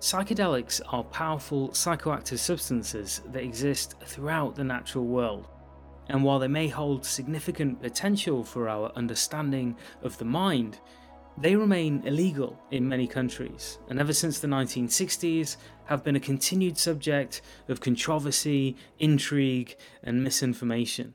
Psychedelics are powerful psychoactive substances that exist throughout the natural world. And while they may hold significant potential for our understanding of the mind, they remain illegal in many countries, and ever since the 1960s have been a continued subject of controversy, intrigue, and misinformation.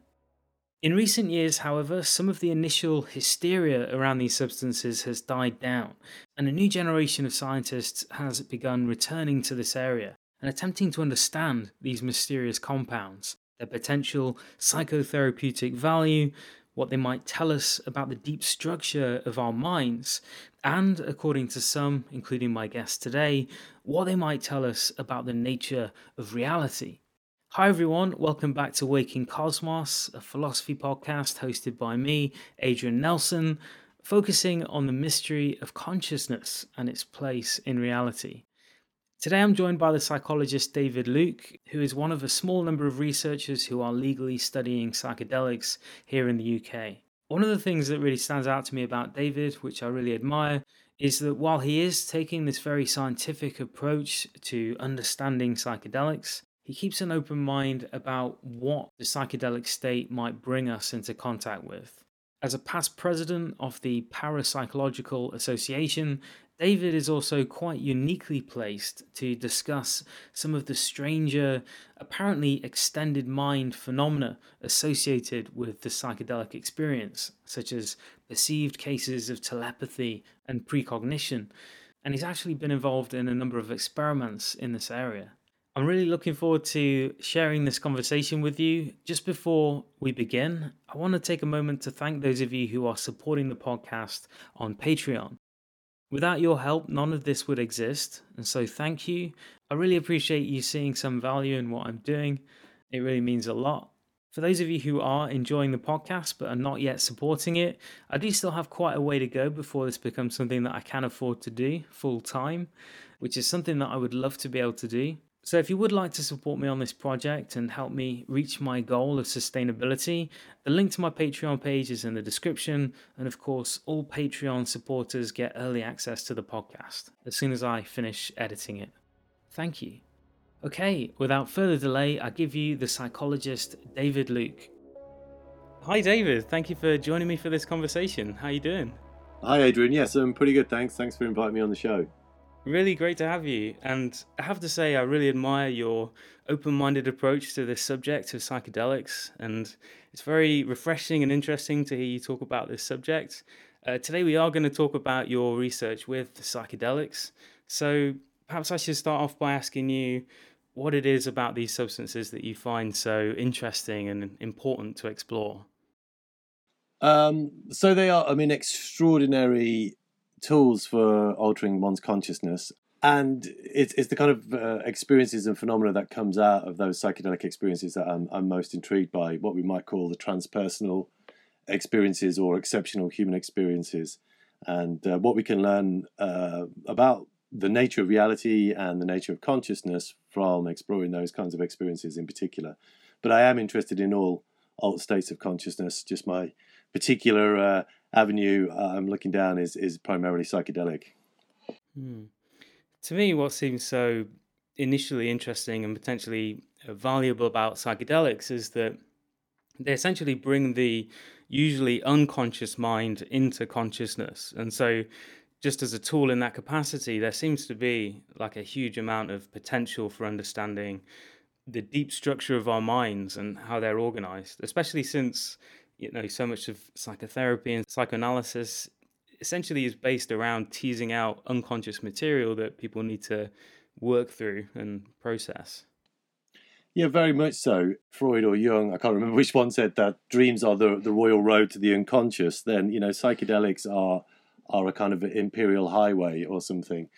In recent years, however, some of the initial hysteria around these substances has died down, and a new generation of scientists has begun returning to this area and attempting to understand these mysterious compounds, their potential psychotherapeutic value, what they might tell us about the deep structure of our minds, and, according to some, including my guest today, what they might tell us about the nature of reality. Hi, everyone. Welcome back to Waking Cosmos, a philosophy podcast hosted by me, Adrian Nelson, focusing on the mystery of consciousness and its place in reality. Today, I'm joined by the psychologist David Luke, who is one of a small number of researchers who are legally studying psychedelics here in the UK. One of the things that really stands out to me about David, which I really admire, is that while he is taking this very scientific approach to understanding psychedelics, he keeps an open mind about what the psychedelic state might bring us into contact with. As a past president of the Parapsychological Association, David is also quite uniquely placed to discuss some of the stranger, apparently extended mind phenomena associated with the psychedelic experience, such as perceived cases of telepathy and precognition. And he's actually been involved in a number of experiments in this area. I'm really looking forward to sharing this conversation with you. Just before we begin, I want to take a moment to thank those of you who are supporting the podcast on Patreon. Without your help, none of this would exist, and so thank you. I really appreciate you seeing some value in what I'm doing. It really means a lot. For those of you who are enjoying the podcast but are not yet supporting it, I do still have quite a way to go before this becomes something that I can afford to do full time, which is something that I would love to be able to do. So, if you would like to support me on this project and help me reach my goal of sustainability, the link to my Patreon page is in the description. And of course, all Patreon supporters get early access to the podcast as soon as I finish editing it. Thank you. Okay, without further delay, I give you the psychologist David Luke. Hi, David. Thank you for joining me for this conversation. How are you doing? Hi, Adrian. Yes, I'm pretty good. Thanks. Thanks for inviting me on the show. Really great to have you. And I have to say, I really admire your open minded approach to this subject of psychedelics. And it's very refreshing and interesting to hear you talk about this subject. Uh, today, we are going to talk about your research with psychedelics. So perhaps I should start off by asking you what it is about these substances that you find so interesting and important to explore. Um, so they are, I mean, extraordinary tools for altering one's consciousness. And it's, it's the kind of uh, experiences and phenomena that comes out of those psychedelic experiences that I'm, I'm most intrigued by, what we might call the transpersonal experiences or exceptional human experiences, and uh, what we can learn uh, about the nature of reality and the nature of consciousness from exploring those kinds of experiences in particular. But I am interested in all alt states of consciousness. Just my particular uh, avenue I'm looking down is is primarily psychedelic. Hmm. To me, what seems so initially interesting and potentially uh, valuable about psychedelics is that they essentially bring the usually unconscious mind into consciousness. And so, just as a tool in that capacity, there seems to be like a huge amount of potential for understanding the deep structure of our minds and how they're organized, especially since you know so much of psychotherapy and psychoanalysis essentially is based around teasing out unconscious material that people need to work through and process. Yeah, very much so. Freud or Jung, I can't remember which one said that dreams are the the royal road to the unconscious. Then you know psychedelics are are a kind of imperial highway or something.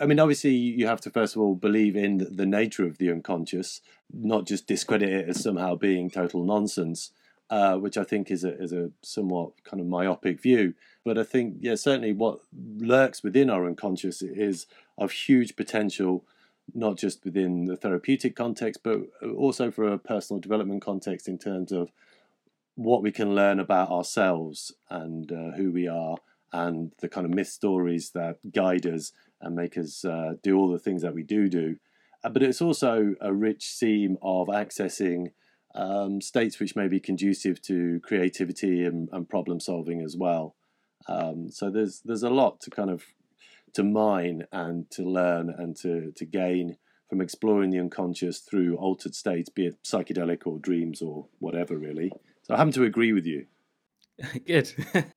I mean, obviously, you have to first of all believe in the nature of the unconscious, not just discredit it as somehow being total nonsense uh, which I think is a is a somewhat kind of myopic view. But I think, yeah, certainly what lurks within our unconscious is of huge potential, not just within the therapeutic context, but also for a personal development context in terms of what we can learn about ourselves and uh, who we are and the kind of myth stories that guide us and make us uh, do all the things that we do do. Uh, but it's also a rich seam of accessing um, states which may be conducive to creativity and, and problem solving as well. Um, so there's there's a lot to kind of to mine and to learn and to to gain from exploring the unconscious through altered states, be it psychedelic or dreams or whatever, really. So I happen to agree with you. Good.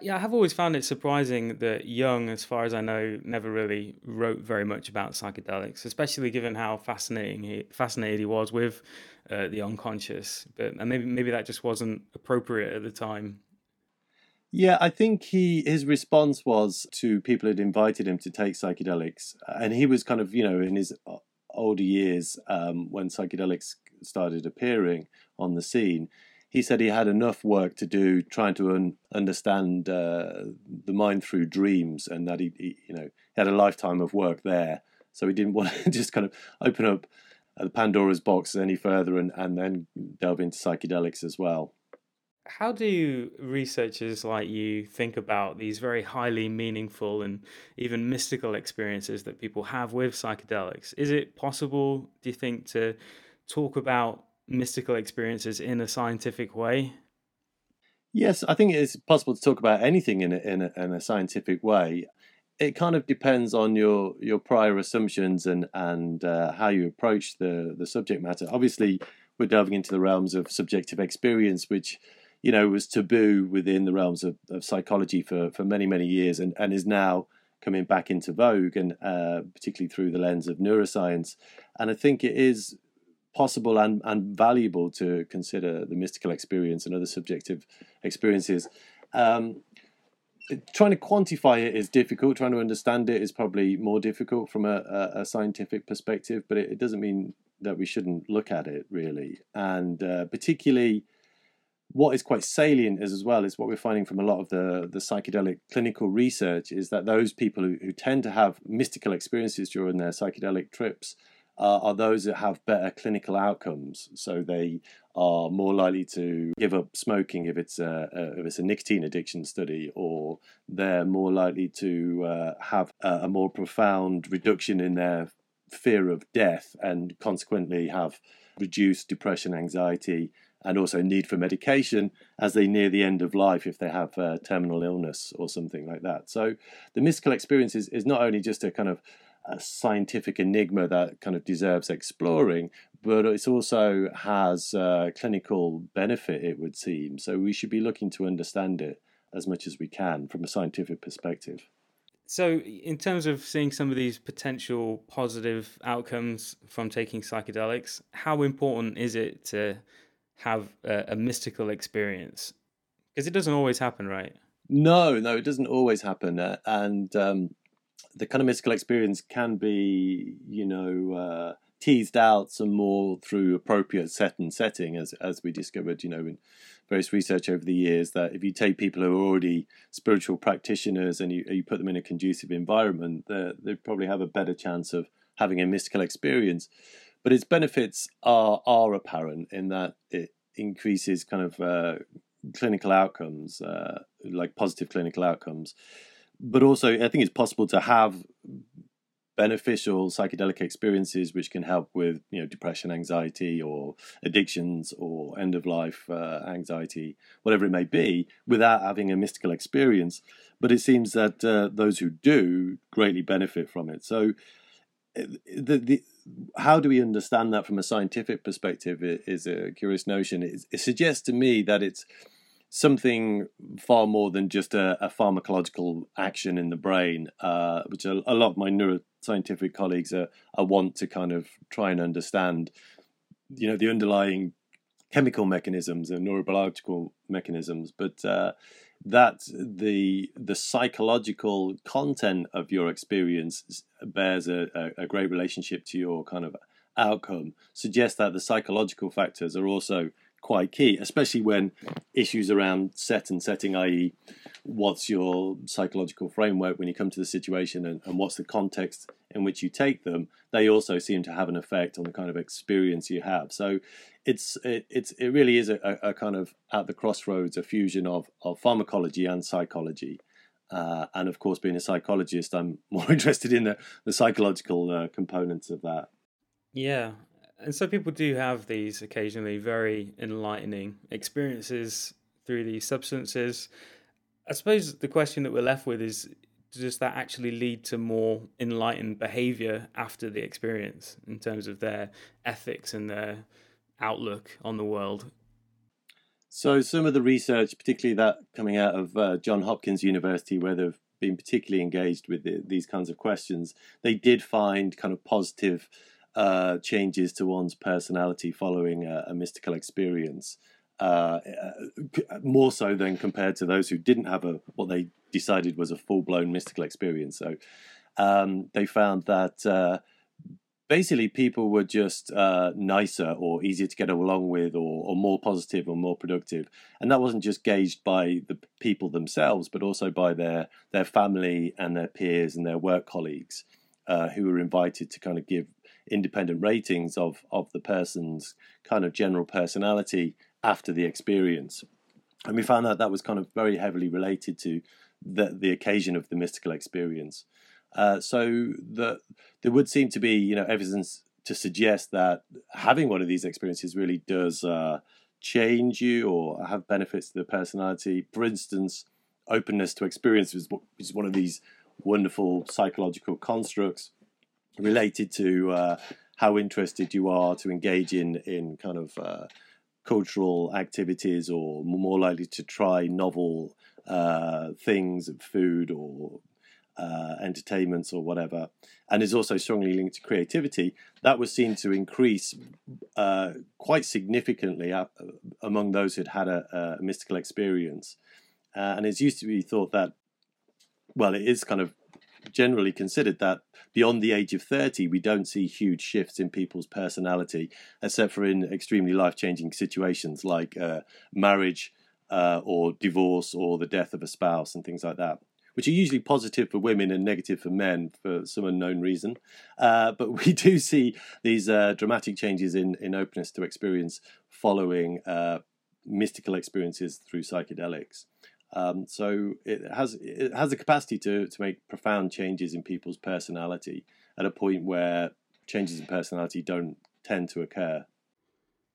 yeah, I have always found it surprising that Jung, as far as I know, never really wrote very much about psychedelics, especially given how fascinating he fascinated he was with uh, the unconscious. But and maybe maybe that just wasn't appropriate at the time. Yeah, I think he his response was to people who'd invited him to take psychedelics, and he was kind of you know in his older years um, when psychedelics started appearing on the scene he said he had enough work to do trying to un- understand uh, the mind through dreams, and that he, he, you know, he had a lifetime of work there. So he didn't want to just kind of open up the Pandora's box any further and, and then delve into psychedelics as well. How do researchers like you think about these very highly meaningful and even mystical experiences that people have with psychedelics? Is it possible, do you think, to talk about mystical experiences in a scientific way? Yes, I think it's possible to talk about anything in a, in a, in a scientific way. It kind of depends on your your prior assumptions and and uh, how you approach the the subject matter. Obviously, we're delving into the realms of subjective experience, which you know was taboo within the realms of, of psychology for for many many years, and and is now coming back into vogue, and uh, particularly through the lens of neuroscience. And I think it is possible and, and valuable to consider the mystical experience and other subjective experiences. Um, trying to quantify it is difficult. Trying to understand it is probably more difficult from a, a, scientific perspective, but it, it, doesn't mean that we shouldn't look at it really. And uh, particularly, what is quite salient is as well is what we're finding from a lot of the, the psychedelic clinical research is that those people who, who tend to have mystical experiences during their psychedelic trips uh, are those that have better clinical outcomes. So they are more likely to give up smoking if it's a, a if it's a nicotine addiction study, or they're more likely to uh, have a, a more profound reduction in their fear of death, and consequently have reduced depression, anxiety, and also need for medication as they near the end of life if they have uh, terminal illness or something like that. So the mystical experience is, is not only just a kind of scientific enigma that kind of deserves exploring, but it also has uh, clinical benefit, it would seem. So we should be looking to understand it as much as we can from a scientific perspective. So, in terms of seeing some of these potential positive outcomes from taking psychedelics, how important is it to have a, a mystical experience? Because it doesn't always happen, right? No, no, it doesn't always happen. Uh, and um, the kind of mystical experience can be, you know, uh, teased out some more through appropriate set and setting, as as we discovered, you know, in various research over the years, that if you take people who are already spiritual practitioners and you you put them in a conducive environment, they probably have a better chance of having a mystical experience. But its benefits are are apparent in that it increases kind of uh, clinical outcomes, uh, like positive clinical outcomes but also I think it's possible to have beneficial psychedelic experiences which can help with you know depression anxiety or addictions or end of life uh, anxiety whatever it may be without having a mystical experience. But it seems that uh, those who do greatly benefit from it. So uh, the, the how do we understand that from a scientific perspective is a curious notion. It, it suggests to me that it's something far more than just a, a pharmacological action in the brain, uh, which a, a, lot of my neuroscientific colleagues are, are want to kind of try and understand. You know the underlying chemical mechanisms and neurobiological mechanisms, but uh, that the the psychological content of your experience bears a, a, a great relationship to your kind of outcome suggests that the psychological factors are also quite key, especially when issues around set and setting, i.e., what's your psychological framework when you come to the situation and, and, what's the context in which you take them, they also seem to have an effect on the kind of experience you have. So it's it, it's it really is a, a kind of at the crossroads a fusion of, of pharmacology and psychology. Uh, and of course, being a psychologist, I'm more interested in the, the psychological uh, components of that. Yeah. And so people do have these occasionally very enlightening experiences through these substances. I suppose the question that we're left with is does that actually lead to more enlightened behavior after the experience in terms of their ethics and their outlook on the world? So, some of the research, particularly that coming out of uh, John Hopkins University, where they've been particularly engaged with the, these kinds of questions, they did find kind of positive uh, changes to one's personality following a, a mystical experience. Uh, uh, more so than compared to those who didn't have a what they decided was a full blown mystical experience. So um, they found that uh, basically people were just uh, nicer or easier to get along with or, or, more positive or more productive. And that wasn't just gauged by the people themselves, but also by their, their family and their peers and their work colleagues uh, who were invited to kind of give independent ratings of, of the person's kind of general personality after the experience. And we found that that was kind of very heavily related to the, the occasion of the mystical experience. Uh, so the, there would seem to be, you know, evidence to suggest that having one of these experiences really does uh, change you or have benefits to the personality. For instance, openness to experience is, is one of these wonderful psychological constructs related to uh, how interested you are to engage in in kind of uh, cultural activities or more likely to try novel uh, things, food or uh, entertainments or whatever, and is also strongly linked to creativity, that was seen to increase uh, quite significantly among those who'd had a, a mystical experience. Uh, and it's used to be thought that, well, it is kind of generally considered that beyond the age of 30, we don't see huge shifts in people's personality, except for in extremely life changing situations like uh, marriage uh, or divorce or the death of a spouse and things like that. Which are usually positive for women and negative for men for some unknown reason. Uh, but we do see these uh, dramatic changes in, in openness to experience following uh, mystical experiences through psychedelics. Um, so it has it has the capacity to to make profound changes in people's personality at a point where changes in personality don't tend to occur.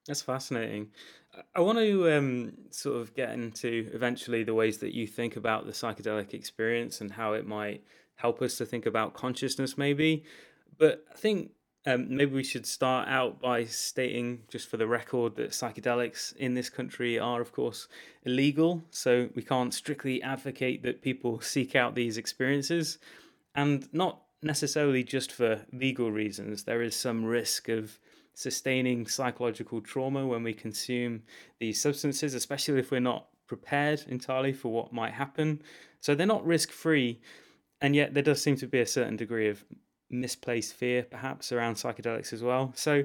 That's fascinating. I want to um, sort of get into eventually the ways that you think about the psychedelic experience and how it might help us to think about consciousness, maybe. But I think um, maybe we should start out by stating, just for the record, that psychedelics in this country are, of course, illegal. So we can't strictly advocate that people seek out these experiences. And not necessarily just for legal reasons. There is some risk of sustaining psychological trauma when we consume these substances, especially if we're not prepared entirely for what might happen. So they're not risk free. And yet, there does seem to be a certain degree of misplaced fear perhaps around psychedelics as well. So,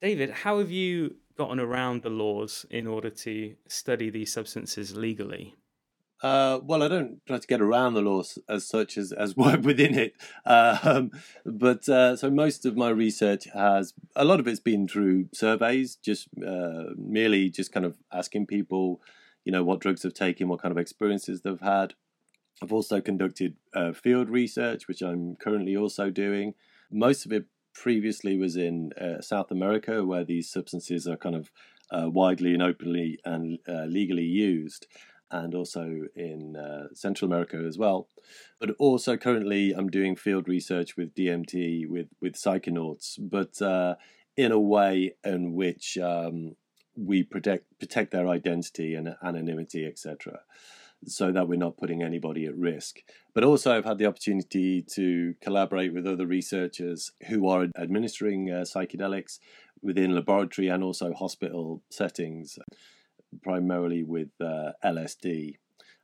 David, how have you gotten around the laws in order to study these substances legally? Uh, well, I don't try to get around the laws as such as, as work within it. Um, but uh, so most of my research has, a lot of it's been through surveys, just uh, merely just kind of asking people, you know, what drugs they've taken, what kind of experiences they've had. I've also conducted uh, field research, which I'm currently also doing. Most of it previously was in uh, South America, where these substances are kind of uh, widely and openly and uh, legally used, and also in uh, Central America as well. But also currently, I'm doing field research with DMT with with psychonauts, but uh, in a way in which um, we protect protect their identity and anonymity, etc so that we're not putting anybody at risk. But also, I've had the opportunity to collaborate with other researchers who are administering uh, psychedelics within laboratory and also hospital settings, primarily with uh, LSD.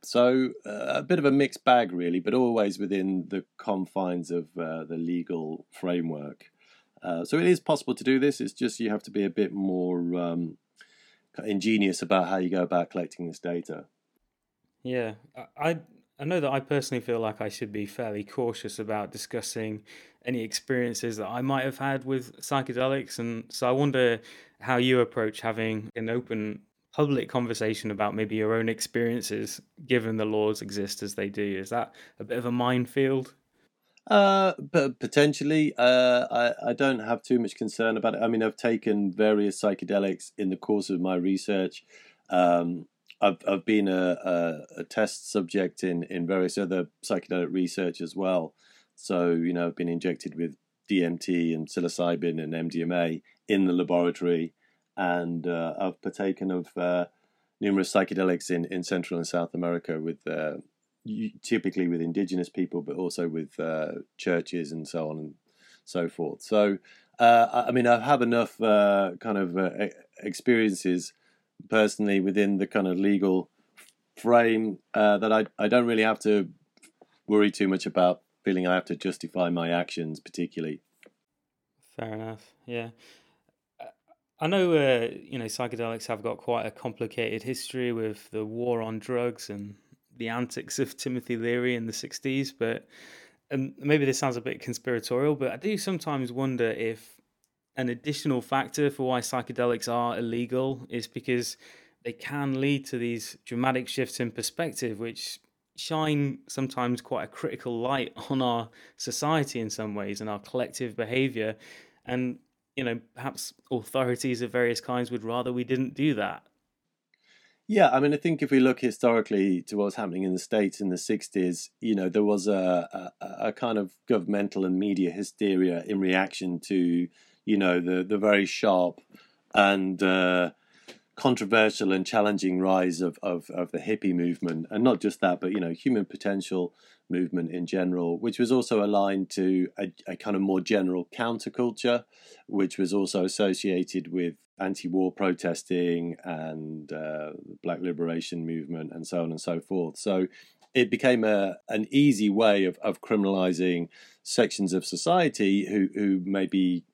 So, uh, a bit of a mixed bag, really, but always within the confines of uh, the legal framework. Uh, so, it is possible to do this, it's just you have to be a bit more um, ingenious about how you go about collecting this data. Yeah, I I know that I personally feel like I should be fairly cautious about discussing any experiences that I might have had with psychedelics, and so I wonder how you approach having an open public conversation about maybe your own experiences, given the laws exist as they do? Is that a bit of a minefield? Uh, but potentially, uh, I I don't have too much concern about it. I mean, I've taken various psychedelics in the course of my research. Um, I've I've been a, a, a test subject in in various other psychedelic research as well. So you know, I've been injected with DMT and psilocybin and MDMA in the laboratory, and uh, I've partaken of uh, numerous psychedelics in in Central and South America with uh, typically with indigenous people, but also with uh, churches and so on and so forth. So, uh, I mean, I have enough uh, kind of experiences personally within the kind of legal frame uh, that I, I don't really have to worry too much about feeling I have to justify my actions, particularly. Fair enough. Yeah. I know, uh, you know, psychedelics have got quite a complicated history with the war on drugs and the antics of Timothy Leary in the 60s, but and maybe this sounds a bit conspiratorial, but I do sometimes wonder if an additional factor for why psychedelics are illegal is because they can lead to these dramatic shifts in perspective, which shine sometimes quite a critical light on our society in some ways and our collective behavior. And, you know, perhaps authorities of various kinds would rather we didn't do that. Yeah, I mean, I think if we look historically to what was happening in the States in the 60s, you know, there was a, a, a kind of governmental and media hysteria in reaction to, you know, the, the very sharp and uh, controversial and challenging rise of, of, of the hippie movement. And not just that, but, you know, human potential movement in general, which was also aligned to a, a kind of more general counterculture, which was also associated with anti-war protesting and uh, black liberation movement and so on and so forth. So it became a an easy way of, of criminalizing sections of society who who may be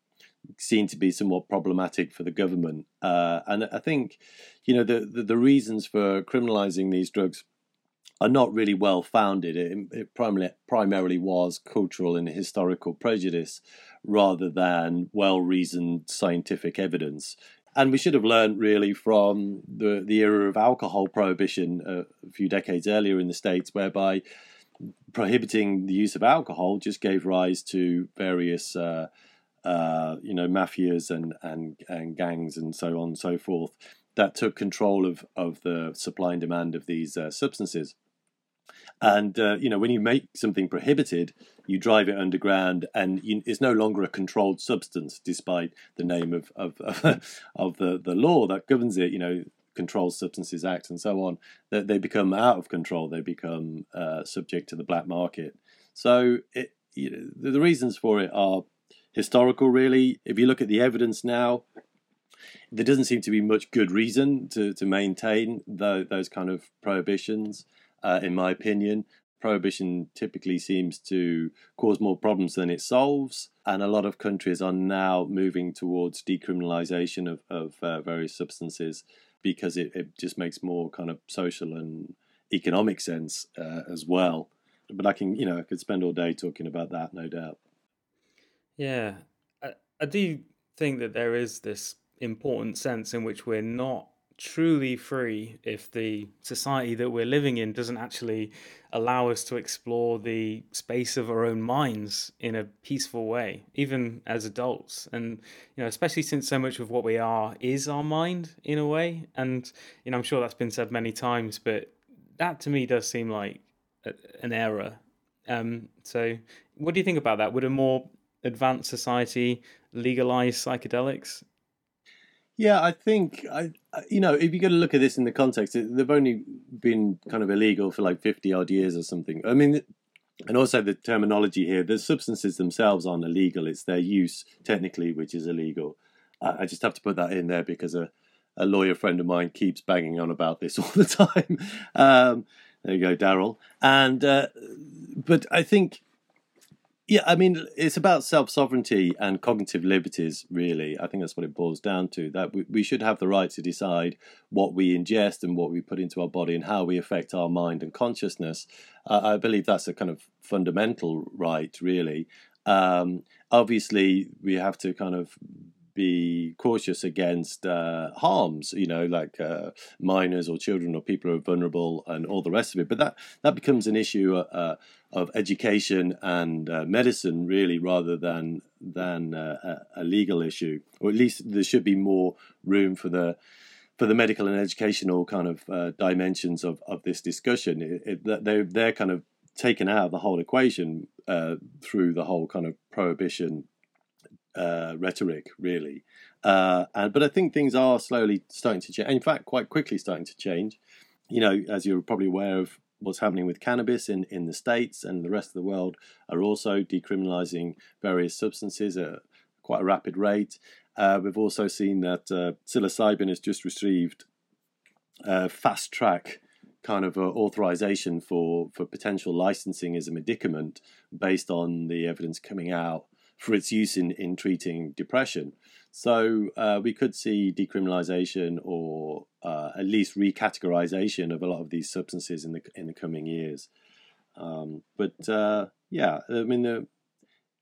seen to be somewhat problematic for the government. Uh, and I think, you know, the, the, the reasons for criminalizing these drugs are not really well founded. It, it primarily primarily was cultural and historical prejudice rather than well reasoned scientific evidence and we should have learned really from the the era of alcohol prohibition uh, a few decades earlier in the states, whereby prohibiting the use of alcohol just gave rise to various uh, uh, you know mafias and, and and gangs and so on and so forth that took control of of the supply and demand of these uh, substances. And uh, you know, when you make something prohibited, you drive it underground, and you, it's no longer a controlled substance, despite the name of of, of the the law that governs it. You know, Controlled Substances Act and so on. That they become out of control. They become uh, subject to the black market. So it, you know, the, the reasons for it are historical. Really, if you look at the evidence now, there doesn't seem to be much good reason to, to maintain the, those kind of prohibitions uh, in my opinion. Prohibition typically seems to cause more problems than it solves, and a lot of countries are now moving towards decriminalisation of, of uh, various substances because it, it just makes more kind of social and economic sense uh, as well. But I can, you know, I could spend all day talking about that, no doubt. Yeah, I, I do think that there is this important sense in which we're not truly free if the society that we're living in doesn't actually allow us to explore the space of our own minds in a peaceful way even as adults. And you know especially since so much of what we are is our mind in a way. And you know I'm sure that's been said many times but that to me does seem like a, an error. Um so what do you think about that? Would a more advanced society legalize psychedelics yeah, I think I, you know, if you're going to look at this in the context, they've only been kind of illegal for like fifty odd years or something. I mean, and also the terminology here: the substances themselves aren't illegal; it's their use technically which is illegal. I just have to put that in there because a, a lawyer friend of mine keeps banging on about this all the time. Um, there you go, Daryl. And uh, but I think yeah, I mean, it's about self sovereignty and cognitive liberties, really. I think that's what it boils down to that we, we should have the right to decide what we ingest and what we put into our body and how we affect our mind and consciousness. Uh, I believe that's a kind of fundamental right, really. Um, obviously, we have to kind of be cautious against uh, harms, you know, like uh, minors or children or people who are vulnerable and all the rest of it. But that that becomes an issue uh, of education and uh, medicine, really, rather than than uh, a, legal issue, or at least there should be more room for the for the medical and educational kind of uh, dimensions of, of this discussion. It, it, they're they're kind of taken out of the whole equation uh, through the whole kind of prohibition uh, rhetoric, really. Uh, and but I think things are slowly starting to change. In fact, quite quickly starting to change. You know, as you're probably aware of what's happening with cannabis in, in the states and the rest of the world are also decriminalizing various substances at quite a rapid rate. Uh, we've also seen that uh, psilocybin has just received uh, fast track kind of authorization for, for potential licensing as a medicament based on the evidence coming out for its use in, in treating depression. So uh, we could see decriminalization or uh, at least recategorization of a lot of these substances in the in the coming years. Um, but uh, yeah, I mean, the,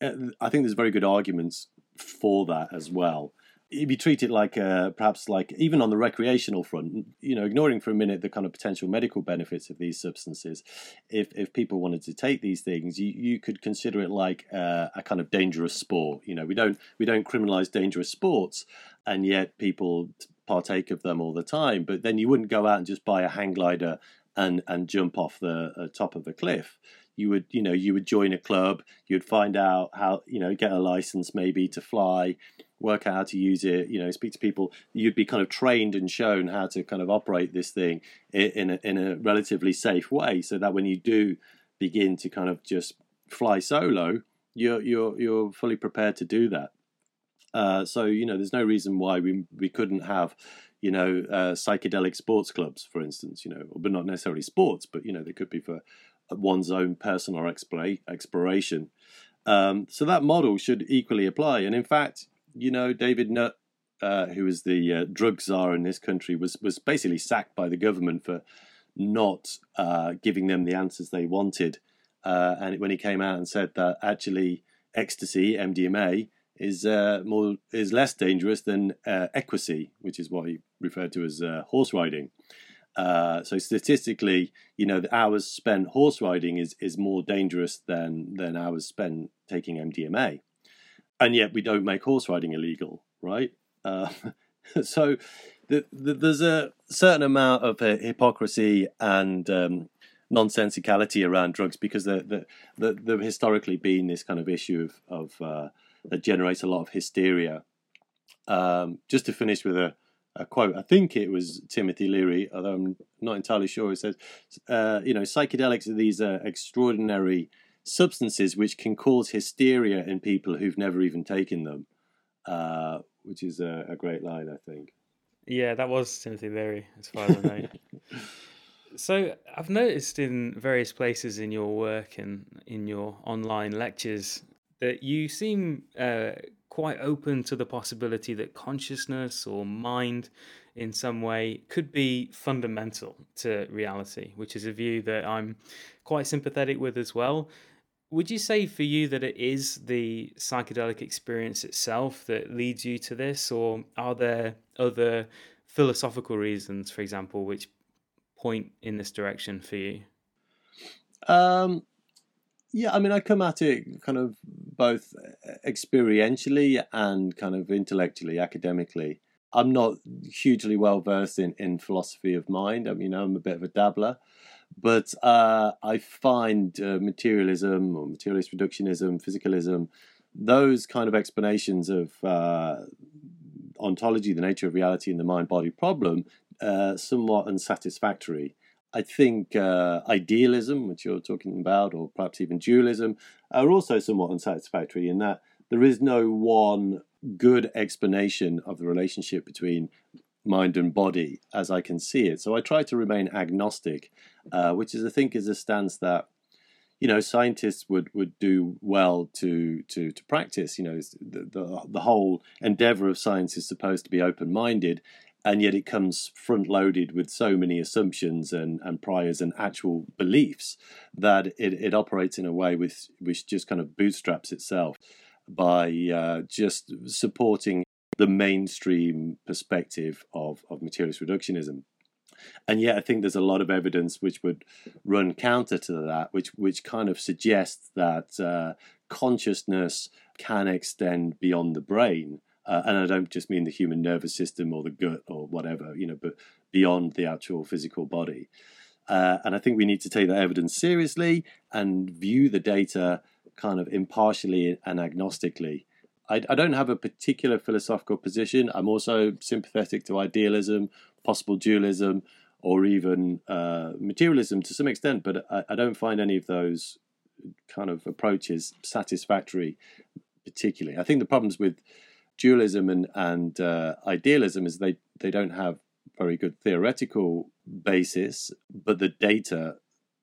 uh, I think there's very good arguments for that as well if you treat it like uh, perhaps like even on the recreational front, you know, ignoring for a minute the kind of potential medical benefits of these substances, if if people wanted to take these things, you, you could consider it like uh, a kind of dangerous sport. You know, we don't we don't criminalize dangerous sports, and yet people partake of them all the time. But then you wouldn't go out and just buy a hang glider and and jump off the uh, top of a cliff you would you know you would join a club you'd find out how you know get a license maybe to fly work out how to use it you know speak to people you'd be kind of trained and shown how to kind of operate this thing in a, in a relatively safe way so that when you do begin to kind of just fly solo you're you're you're fully prepared to do that uh, so you know there's no reason why we we couldn't have you know uh, psychedelic sports clubs for instance you know but not necessarily sports but you know they could be for one's own personal exploration. Um, so that model should equally apply. And in fact, you know, David Nutt, uh, who was the uh, drug czar in this country, was was basically sacked by the government for not uh, giving them the answers they wanted. Uh, and when he came out and said that actually ecstasy, MDMA, is uh, more is less dangerous than uh, equasy, which is what he referred to as horse riding. Uh, so statistically, you know, the hours spent horse riding is is more dangerous than than hours spent taking MDMA, and yet we don't make horse riding illegal, right? Uh, so the, the, there's a certain amount of uh, hypocrisy and um, nonsensicality around drugs because there the, the, historically been this kind of issue of, of uh, that generates a lot of hysteria. Um, just to finish with a a quote. I think it was Timothy Leary, although I'm not entirely sure. He says, uh, you know, psychedelics are these uh, extraordinary substances which can cause hysteria in people who've never even taken them, uh, which is a, a, great line, I think. Yeah, that was Timothy Leary, as far as I know. so I've noticed in various places in your work and in your online lectures that you seem uh, quite open to the possibility that consciousness or mind in some way could be fundamental to reality, which is a view that I'm quite sympathetic with as well. Would you say for you that it is the psychedelic experience itself that leads you to this, or are there other philosophical reasons, for example, which point in this direction for you? Um, yeah, I mean, I come at it kind of both experientially and kind of intellectually, academically. I'm not hugely well versed in, in philosophy of mind. I mean, I'm a bit of a dabbler, but uh, I find uh, materialism or materialist reductionism, physicalism, those kind of explanations of uh, ontology, the nature of reality, and the mind body problem, uh, somewhat unsatisfactory. I think uh, idealism, which you're talking about, or perhaps even dualism, are also somewhat unsatisfactory in that there is no one good explanation of the relationship between mind and body as I can see it. So I try to remain agnostic, uh, which is I think is a stance that you know scientists would, would do well to to to practice. You know, the the, the whole endeavor of science is supposed to be open minded, and yet it comes front loaded with so many assumptions and, and priors and actual beliefs that it, it operates in a way with, which just kind of bootstraps itself by uh, just supporting the mainstream perspective of, of materialist reductionism. And yet, I think there's a lot of evidence which would run counter to that, which which kind of suggests that uh, consciousness can extend beyond the brain. Uh, and I don't just mean the human nervous system or the gut or whatever, you know, but beyond the actual physical body. Uh, and I think we need to take that evidence seriously and view the data kind of impartially and agnostically. I, I, don't have a particular philosophical position. I'm also sympathetic to idealism, possible dualism, or even uh, materialism to some extent, but I, I, don't find any of those kind of approaches satisfactory, particularly. I think the problems with dualism and, and uh, idealism is they, they don't have very good theoretical basis, but the data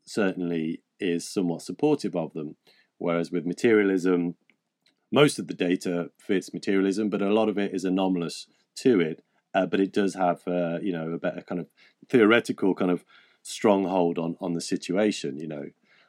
certainly is somewhat supportive of them. Whereas with materialism, most of the data fits materialism, but a lot of it is anomalous to it. Uh, but it does have, uh, you know, a better kind of theoretical kind of stronghold on on the situation. You know,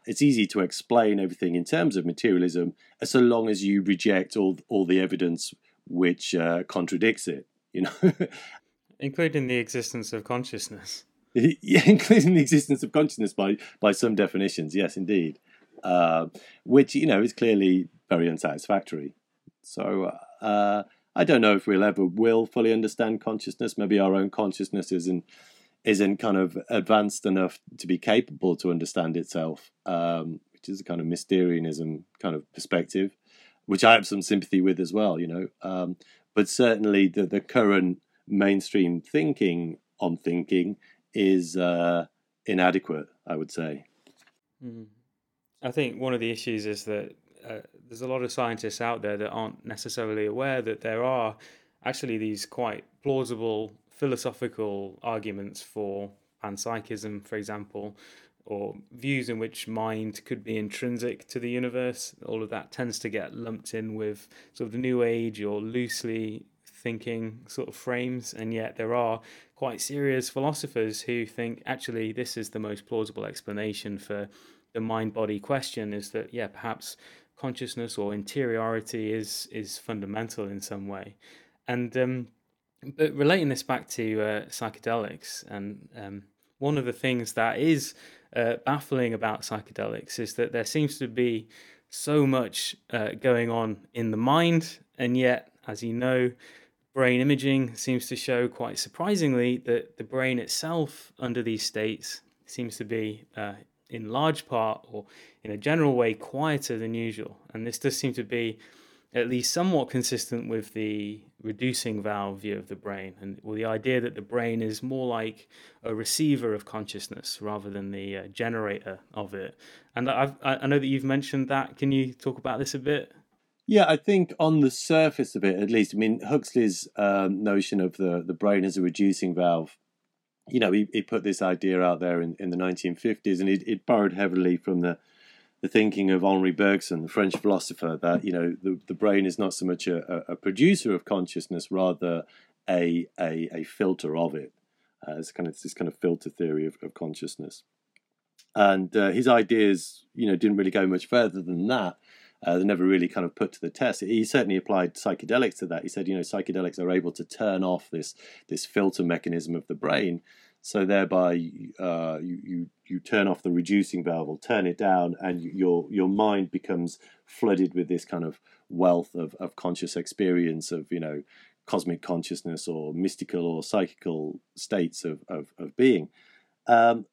it's easy to explain everything in terms of materialism, so long as you reject all all the evidence which uh, contradicts it. You know, including the existence of consciousness. yeah, including the existence of consciousness by by some definitions. Yes, indeed, uh, which you know is clearly very unsatisfactory. So uh, I don't know if we'll ever will fully understand consciousness. Maybe our own consciousness isn't isn't kind of advanced enough to be capable to understand itself, um, which is a kind of Mysterianism kind of perspective, which I have some sympathy with as well. You know, um, but certainly the the current mainstream thinking on thinking is uh, inadequate, I would say. Mm. I think one of the issues is that uh, there's a lot of scientists out there that aren't necessarily aware that there are actually these quite plausible philosophical arguments for panpsychism, for example, or views in which mind could be intrinsic to the universe. All of that tends to get lumped in with sort of the New Age or loosely thinking sort of frames, and yet there are quite serious philosophers who think actually this is the most plausible explanation for the mind body question is that yeah perhaps consciousness or interiority is is fundamental in some way. And um, but relating this back to uh, psychedelics and um, one of the things that is uh, baffling about psychedelics is that there seems to be so much uh, going on in the mind. And yet as you know brain imaging seems to show quite surprisingly that the brain itself under these states seems to be uh, in large part or in a general way quieter than usual. And this does seem to be at least somewhat consistent with the reducing valve view of the brain and well, the idea that the brain is more like a receiver of consciousness rather than the uh, generator of it. And I've, i know that you've mentioned that. Can you talk about this a bit? Yeah, I think on the surface of it, at least, I mean, Huxley's um, notion of the, the brain as a reducing valve, you know, he, he put this idea out there in, in the 1950s and it, it borrowed heavily from the, the thinking of Henri Bergson, the French philosopher, that, you know, the, the brain is not so much a, a producer of consciousness, rather a, a, a filter of it. Uh, it's kind of this kind of filter theory of, of consciousness. And uh, his ideas, you know, didn't really go much further than that uh, they never really kind of put to the test. He certainly applied psychedelics to that. He said, you know, psychedelics are able to turn off this this filter mechanism of the brain, so thereby uh, you, you you turn off the reducing valve or turn it down, and your your mind becomes flooded with this kind of wealth of, of conscious experience of you know cosmic consciousness or mystical or psychical states of of, of being. Um,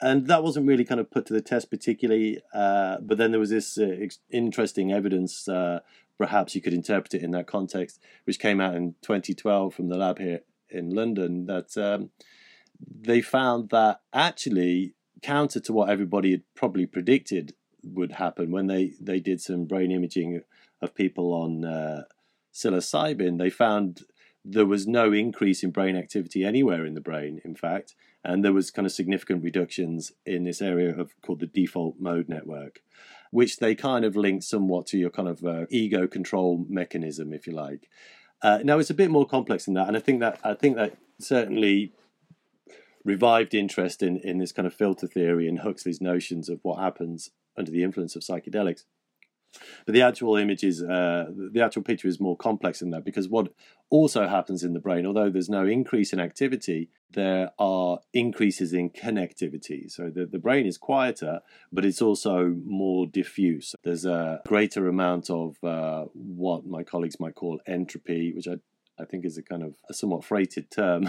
and that wasn't really kind of put to the test particularly. Uh, but then there was this uh, interesting evidence, uh, perhaps you could interpret it in that context, which came out in 2012 from the lab here in London, that um, they found that actually, counter to what everybody had probably predicted would happen when they, they did some brain imaging of people on uh, psilocybin, they found there was no increase in brain activity anywhere in the brain, in fact and there was kind of significant reductions in this area of called the default mode network which they kind of link somewhat to your kind of uh, ego control mechanism if you like. Uh, now it's a bit more complex than that and i think that i think that certainly revived interest in, in this kind of filter theory and huxley's notions of what happens under the influence of psychedelics But the actual image is, uh, the actual picture is more complex than that because what also happens in the brain, although there's no increase in activity, there are increases in connectivity. So the, the brain is quieter, but it's also more diffuse. There's a greater amount of uh, what my colleagues might call entropy, which I I think is a kind of a somewhat freighted term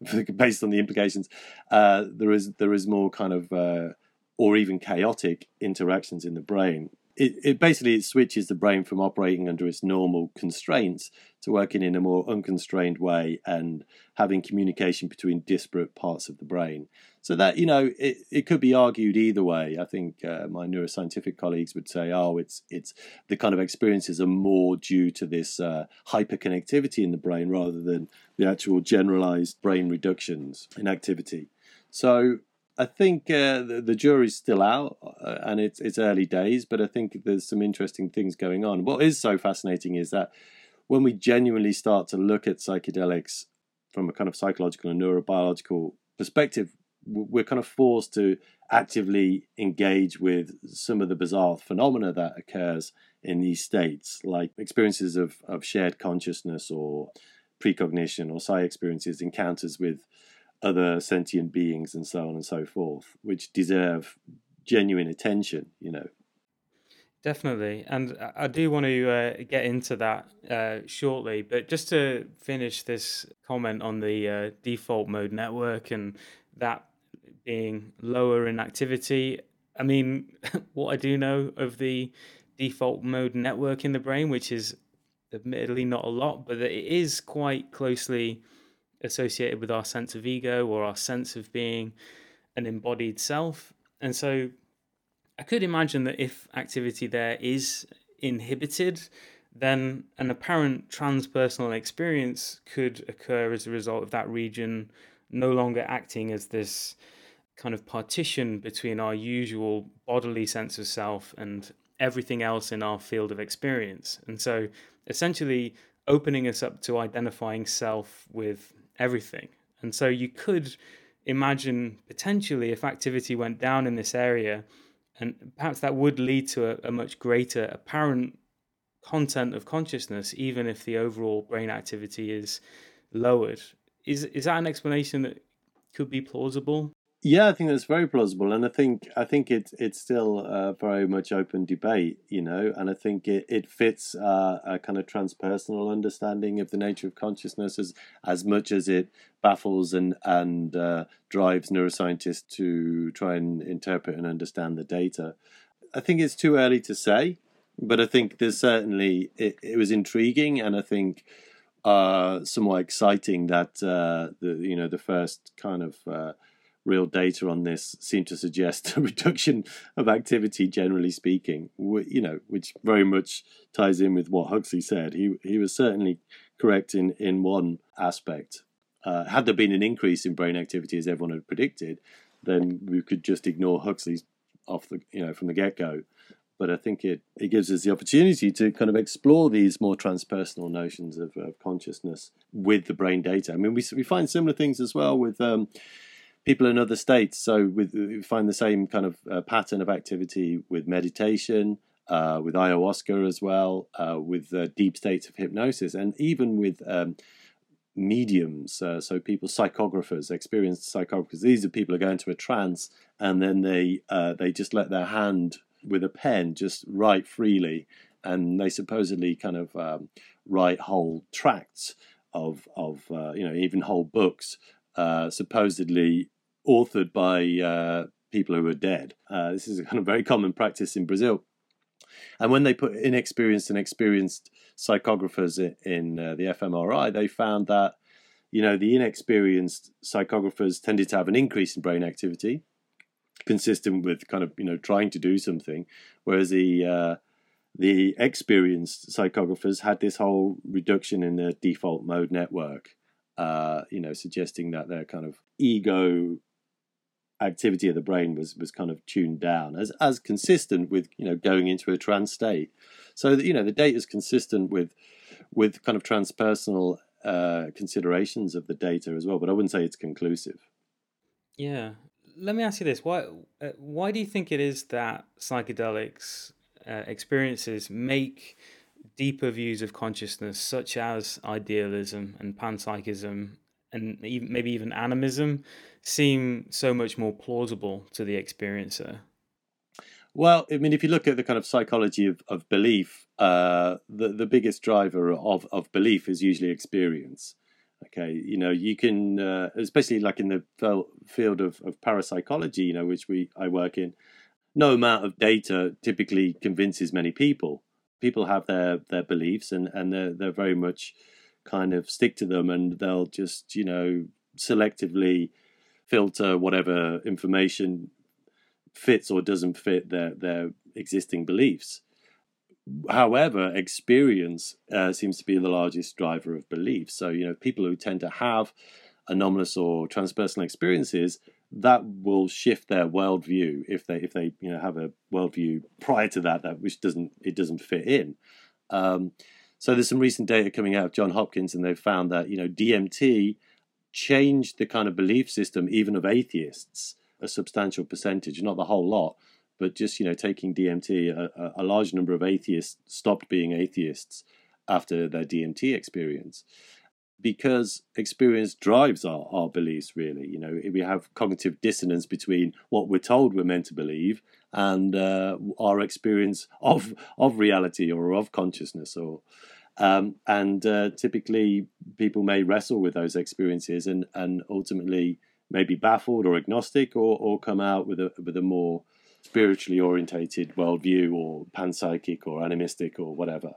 based on the implications. Uh, there is there is more kind of uh, or even chaotic interactions in the brain it, it basically it switches the brain from operating under its normal constraints to working in a more unconstrained way and having communication between disparate parts of the brain. So that you know, it, it could be argued either way. I think uh, my neuroscientific colleagues would say, oh, it's it's the kind of experiences are more due to this uh, hyperconnectivity in the brain rather than the actual generalized brain reductions in activity. So I think uh, the, the, jury's still out, uh, and it's it's early days. But I think there's some interesting things going on. What is so fascinating is that when we genuinely start to look at psychedelics from a kind of psychological and neurobiological perspective, we're kind of forced to actively engage with some of the bizarre phenomena that occurs in these states, like experiences of, of shared consciousness or precognition or psi experiences, encounters with other sentient beings and so on and so forth, which deserve genuine attention, you know. Definitely. And I do want to uh, get into that uh, shortly. But just to finish this comment on the uh, default mode network and that being lower in activity, I mean, what I do know of the default mode network in the brain, which is admittedly not a lot, but that it is quite closely associated with our sense of ego or our sense of being an embodied self. And so I could imagine that if activity there is inhibited, then an apparent transpersonal experience could occur as a result of that region no longer acting as this kind of partition between our usual bodily sense of self and everything else in our field of experience. And so essentially opening us up to identifying self with everything. And so you could imagine potentially if activity went down in this area, and perhaps that would lead to a, a much greater apparent content of consciousness, even if the overall brain activity is lowered. Is is that an explanation that could be plausible? Yeah, I think that's very plausible, and I think I think it's it's still a very much open debate, you know, and I think it it fits uh, a kind of transpersonal understanding of the nature of consciousness as as much as it baffles and and uh, drives neuroscientists to try and interpret and understand the data. I think it's too early to say, but I think there's certainly it, it was intriguing, and I think uh, somewhat exciting that uh, the you know the first kind of uh, real data on this seem to suggest a reduction of activity, generally speaking. You know, which very much ties in with what Huxley said. He he was certainly correct in in one aspect. Uh, had there been an increase in brain activity as everyone had predicted, then we could just ignore Huxley's off the you know from the get go. But I think it, it gives us the opportunity to kind of explore these more transpersonal notions of, of consciousness with the brain data. I mean, we we find similar things as well with um, people in other states. So with, we find the same kind of uh, pattern of activity with meditation, uh, with ayahuasca as well, uh, with uh, deep states of hypnosis, and even with um, mediums. Uh, so people, psychographers, experienced psychographers. These are people who go into a trance and then they uh, they just let their hand with a pen just write freely, and they supposedly kind of um, write whole tracts of of you know even whole books. supposedly authored by uh, people who are dead. Uh, this is a kind of very common practice in Brazil. And when they put inexperienced and experienced psychographers in, in uh, the fMRI, they found that you know the inexperienced psychographers tended to have an increase in brain activity, consistent with kind of you know trying to do something, whereas the uh, the experienced psychographers had this whole reduction in the default mode network, uh, you know, suggesting that their kind of ego activity of the brain was was kind of tuned down as as consistent with you know going into a trance state. So that, you know the data is consistent with with kind of transpersonal uh, considerations of the data as well but i wouldn't say it's conclusive. Yeah. Let me ask you this. Why uh, why do you think it is that psychedelics uh, experiences make deeper views of consciousness, such as idealism and panpsychism, and even, maybe even animism, seem so much more plausible to the experiencer? Well, I mean, if you look at the kind of psychology of, of belief, uh, the the biggest driver of, of belief is usually experience. Okay, you know, you can, uh, especially like in the field of, of parapsychology, you know, which we I work in, no amount of data typically convinces many people. People have their their beliefs, and and they're they're very much kind of stick to them, and they'll just you know selectively filter whatever information fits or doesn't fit their their existing beliefs. However, experience uh, seems to be the largest driver of belief. So, you know, people who tend to have anomalous or transpersonal experiences, that will shift their worldview if they if they you know have a worldview prior to that that which doesn't it doesn't fit in. Um, so there's some recent data coming out of John Hopkins, and they've found that you know DMT changed the kind of belief system even of atheists a substantial percentage, not the whole lot, but just you know taking DMT, a, a large number of atheists stopped being atheists after their DMT experience because experience drives our, our beliefs really. You know we have cognitive dissonance between what we're told we're meant to believe and uh, our experience of of reality or of consciousness or um, and uh, typically people may wrestle with those experiences and and ultimately may be baffled or agnostic or or come out with a with a more spiritually orientated worldview or panpsychic or animistic or whatever.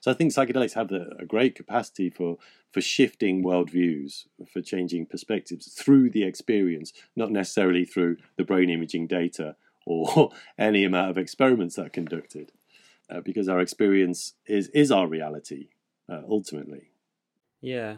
So I think psychedelics have a great capacity for for shifting worldviews, for changing perspectives through the experience, not necessarily through the brain imaging data or any amount of experiments that are conducted, uh, because our experience is is our reality uh, ultimately. Yeah,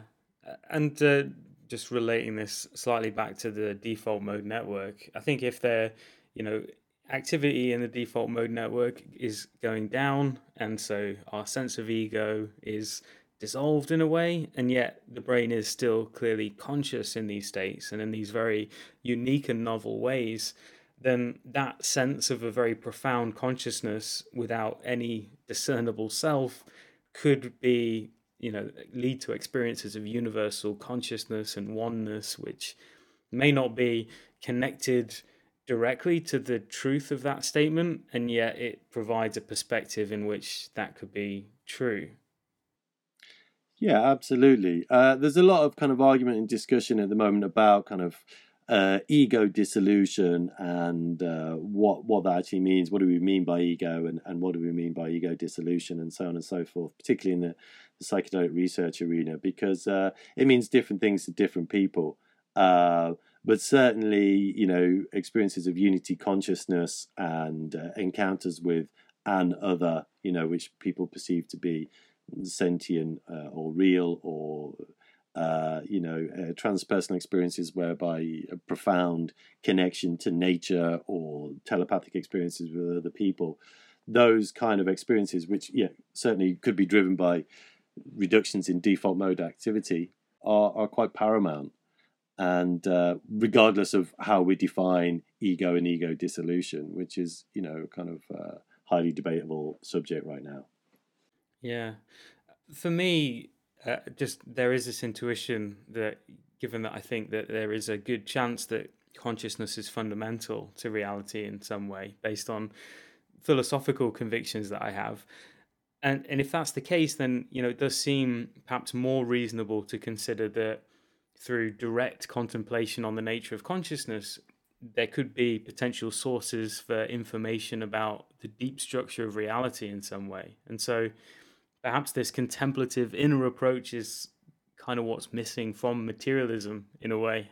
and uh, just relating this slightly back to the default mode network, I think if they're you know activity in the default mode network is going down, and so our sense of ego is dissolved in a way, and yet the brain is still clearly conscious in these states and in these very unique and novel ways, then that sense of a very profound consciousness without any discernible self could be, you know, lead to experiences of universal consciousness and oneness, which may not be connected directly to the truth of that statement, and yet it provides a perspective in which that could be true. Yeah, absolutely. Uh, there's a lot of kind of argument and discussion at the moment about kind of uh, ego dissolution and uh, what what that actually means. What do we mean by ego, and, and what do we mean by ego dissolution, and so on and so forth. Particularly in the, the psychedelic research arena, because uh, it means different things to different people. Uh, but certainly, you know, experiences of unity consciousness and uh, encounters with an other, you know, which people perceive to be sentient uh, or real or uh, you know, uh, transpersonal experiences whereby a profound connection to nature or telepathic experiences with other people. Those kind of experiences, which yeah, certainly could be driven by reductions in default mode activity, are, are quite paramount and uh, regardless of how we define ego and ego dissolution, which is you know kind of uh, highly debatable subject right now. Yeah, for me, uh, just there is this intuition that, given that I think that there is a good chance that consciousness is fundamental to reality in some way, based on philosophical convictions that I have. And, and if that's the case, then you know it does seem perhaps more reasonable to consider that through direct contemplation on the nature of consciousness, there could be potential sources for information about the deep structure of reality in some way. And so perhaps this contemplative inner approach is kind of what's missing from materialism in a way.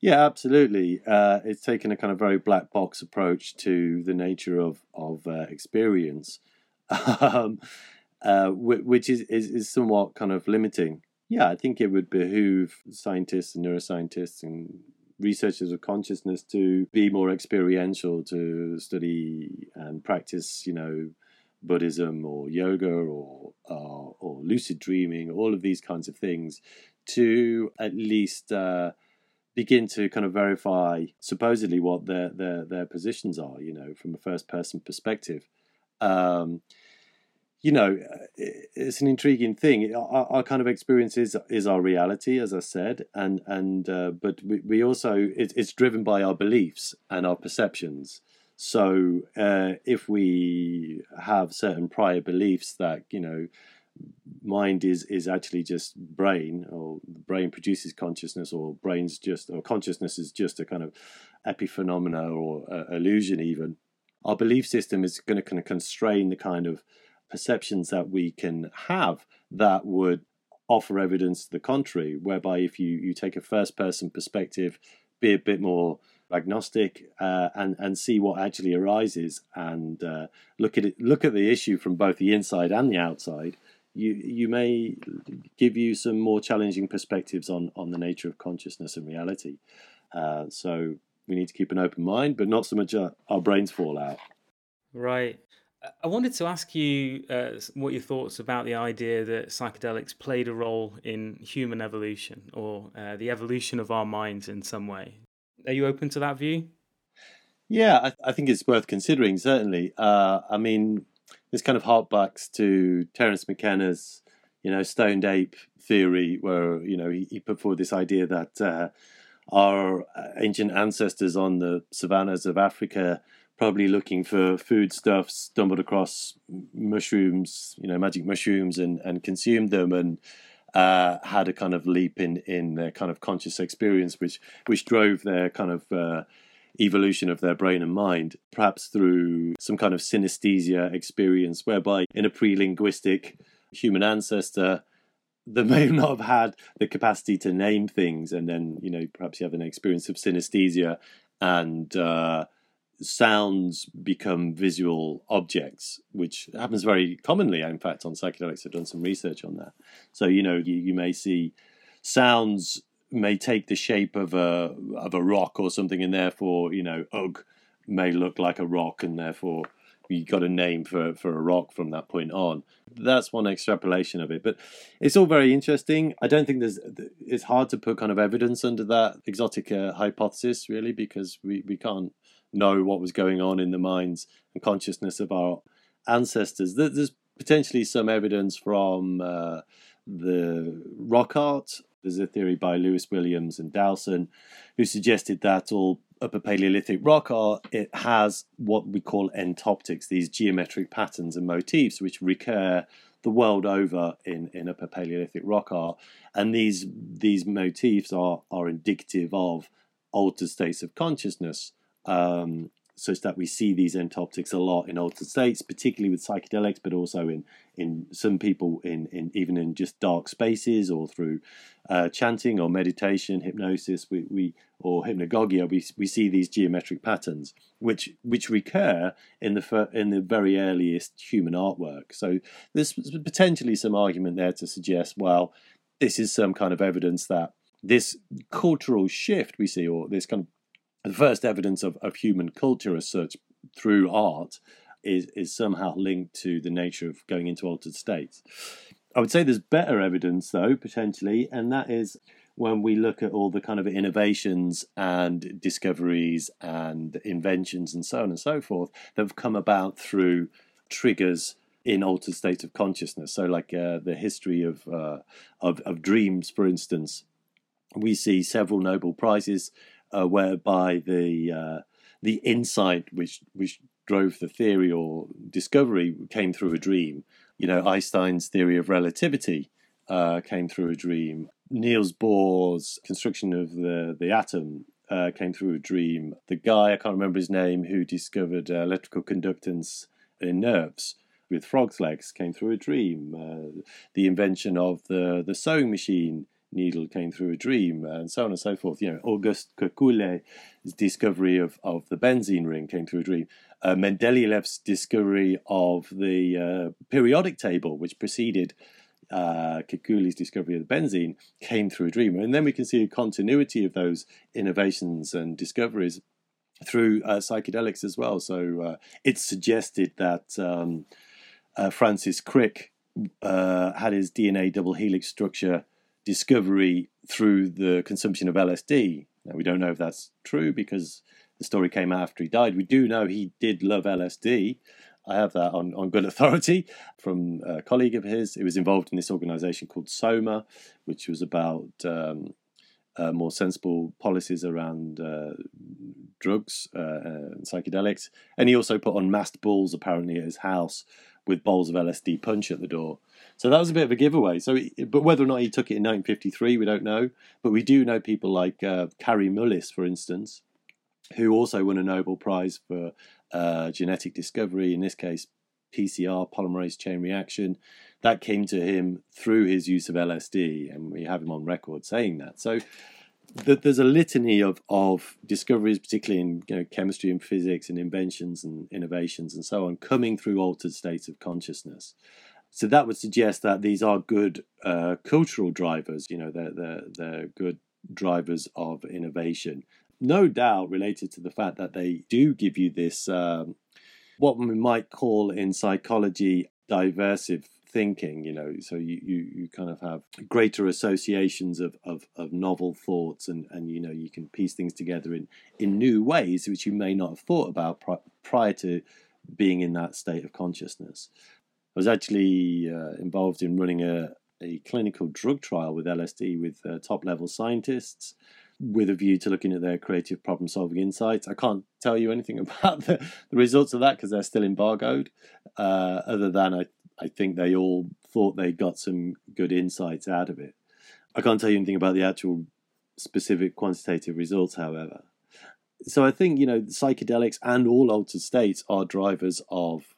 Yeah, absolutely. Uh, it's taken a kind of very black box approach to the nature of of uh, experience, um, uh, which is, is is somewhat kind of limiting yeah, I think it would behoove scientists and neuroscientists and researchers of consciousness to be more experiential, to study and practice, you know, Buddhism or yoga or uh, or lucid dreaming, all of these kinds of things, to at least uh, begin to kind of verify supposedly what their their their positions are, you know, from a first person perspective. Um, you know, it's an intriguing thing. Our, our, kind of experience is, is our reality, as I said, and and uh, but we, we also it, it's driven by our beliefs and our perceptions. So uh, if we have certain prior beliefs that you know mind is is actually just brain or the brain produces consciousness or brains just or consciousness is just a kind of epiphenomena or uh, illusion even our belief system is going to kind of constrain the kind of perceptions that we can have that would offer evidence to the contrary whereby if you you take a first person perspective be a bit more agnostic uh, and and see what actually arises and uh, look at it look at the issue from both the inside and the outside you you may give you some more challenging perspectives on on the nature of consciousness and reality. Uh, so we need to keep an open mind, but not so much our, our brains fall out. Right. I wanted to ask you uh, what your thoughts about the idea that psychedelics played a role in human evolution or uh, the evolution of our minds in some way. Are you open to that view? Yeah, I, I think it's worth considering. Certainly. Uh, I mean, this kind of harkbacks to Terence McKenna's, you know, stoned ape theory, where you know he, he put forward this idea that uh, our ancient ancestors on the savannas of Africa, probably looking for foodstuffs, stumbled across mushrooms, you know, magic mushrooms, and and consumed them and. Uh, had a kind of leap in in their kind of conscious experience, which which drove their kind of uh, evolution of their brain and mind, perhaps through some kind of synesthesia experience, whereby in a pre linguistic human ancestor, they may not have had the capacity to name things, and then, you know, perhaps you have an experience of synesthesia and uh, sounds become visual objects, which happens very commonly. In fact, on psychedelics, I've done some research on that. So, you know, you, you may see sounds may take the shape of a of a rock or something, and therefore you know ugh may look like a rock, and therefore you got a name for for a rock from that point on. That's one extrapolation of it, but it's all very interesting. I don't think there's it's hard to put kind of evidence under that exotic uh, hypothesis really because we we can't know what was going on in the minds and consciousness of our ancestors. There's potentially some evidence from uh, the rock art there's a theory by Lewis Williams and Dowson who suggested that all Upper Paleolithic rock art it has what we call entoptics, these geometric patterns and motifs which recur the world over in, in Upper Paleolithic rock art, and these these motifs are are indicative of altered states of consciousness. Um, such that we see these entoptics a lot in altered states, particularly with psychedelics, but also in in some people in, in even in just dark spaces or through uh, chanting or meditation, hypnosis, we, we or hypnagogia, we we see these geometric patterns which which recur in the in the very earliest human artwork. So there's potentially some argument there to suggest, well, this is some kind of evidence that this cultural shift we see, or this kind of the first evidence of, of human culture as such through art is is somehow linked to the nature of going into altered states. I would say there's better evidence though potentially, and that is when we look at all the kind of innovations and discoveries and inventions and so on and so forth that have come about through triggers in altered states of consciousness. So, like uh, the history of, uh, of of dreams, for instance, we see several Nobel prizes uh, whereby the uh, the insight which which drove the theory or discovery came through a dream. You know, Einstein's theory of relativity uh, came through a dream. Niels Bohr's construction of the the atom uh, came through a dream. The guy I can't remember his name who discovered uh, electrical conductance in nerves with frogs' legs came through a dream. Uh, the invention of the the sewing machine needle came through a dream, and so on and so forth. You know, Auguste Kekulé's discovery of, of the benzene ring came through a dream. Uh, Mendeleev's discovery of the uh, periodic table, which preceded uh, Kekulé's discovery of the benzene, came through a dream. And then we can see a continuity of those innovations and discoveries through uh, psychedelics as well. So uh, it's suggested that um, uh, Francis Crick uh, had his DNA double helix structure discovery through the consumption of LSD. Now, we don't know if that's true because the story came after he died. We do know he did love LSD, I have that on, on good authority from a colleague of his. He was involved in this organization called SOMA, which was about um, uh, more sensible policies around uh, drugs uh, and psychedelics. And he also put on masked balls apparently at his house with bowls of LSD punch at the door. So that was a bit of a giveaway. So, but whether or not he took it in 1953, we don't know. But we do know people like uh, Kary Mullis, for instance, who also won a Nobel Prize for uh, genetic discovery. In this case, PCR polymerase chain reaction. That came to him through his use of LSD, and we have him on record saying that. So there's a litany of, of discoveries, particularly in you know, chemistry and physics and inventions and innovations and so on, coming through altered states of consciousness. So that would suggest that these are good uh, cultural drivers. You know, they're, they're, they're good drivers of innovation. No doubt related to the fact that they do give you this, um, what we might call in psychology, diversive thinking you know so you, you you kind of have greater associations of, of of novel thoughts and and you know you can piece things together in in new ways which you may not have thought about pri- prior to being in that state of consciousness was actually uh, involved in running a a clinical drug trial with LSD with uh, top level scientists with a view to looking at their creative problem solving insights. I can't tell you anything about the, the results of that because they're still embargoed, uh, other than I I think they all thought they got some good insights out of it. I can't tell you anything about the actual specific quantitative results, however. So I think, you know, psychedelics and all altered states are drivers of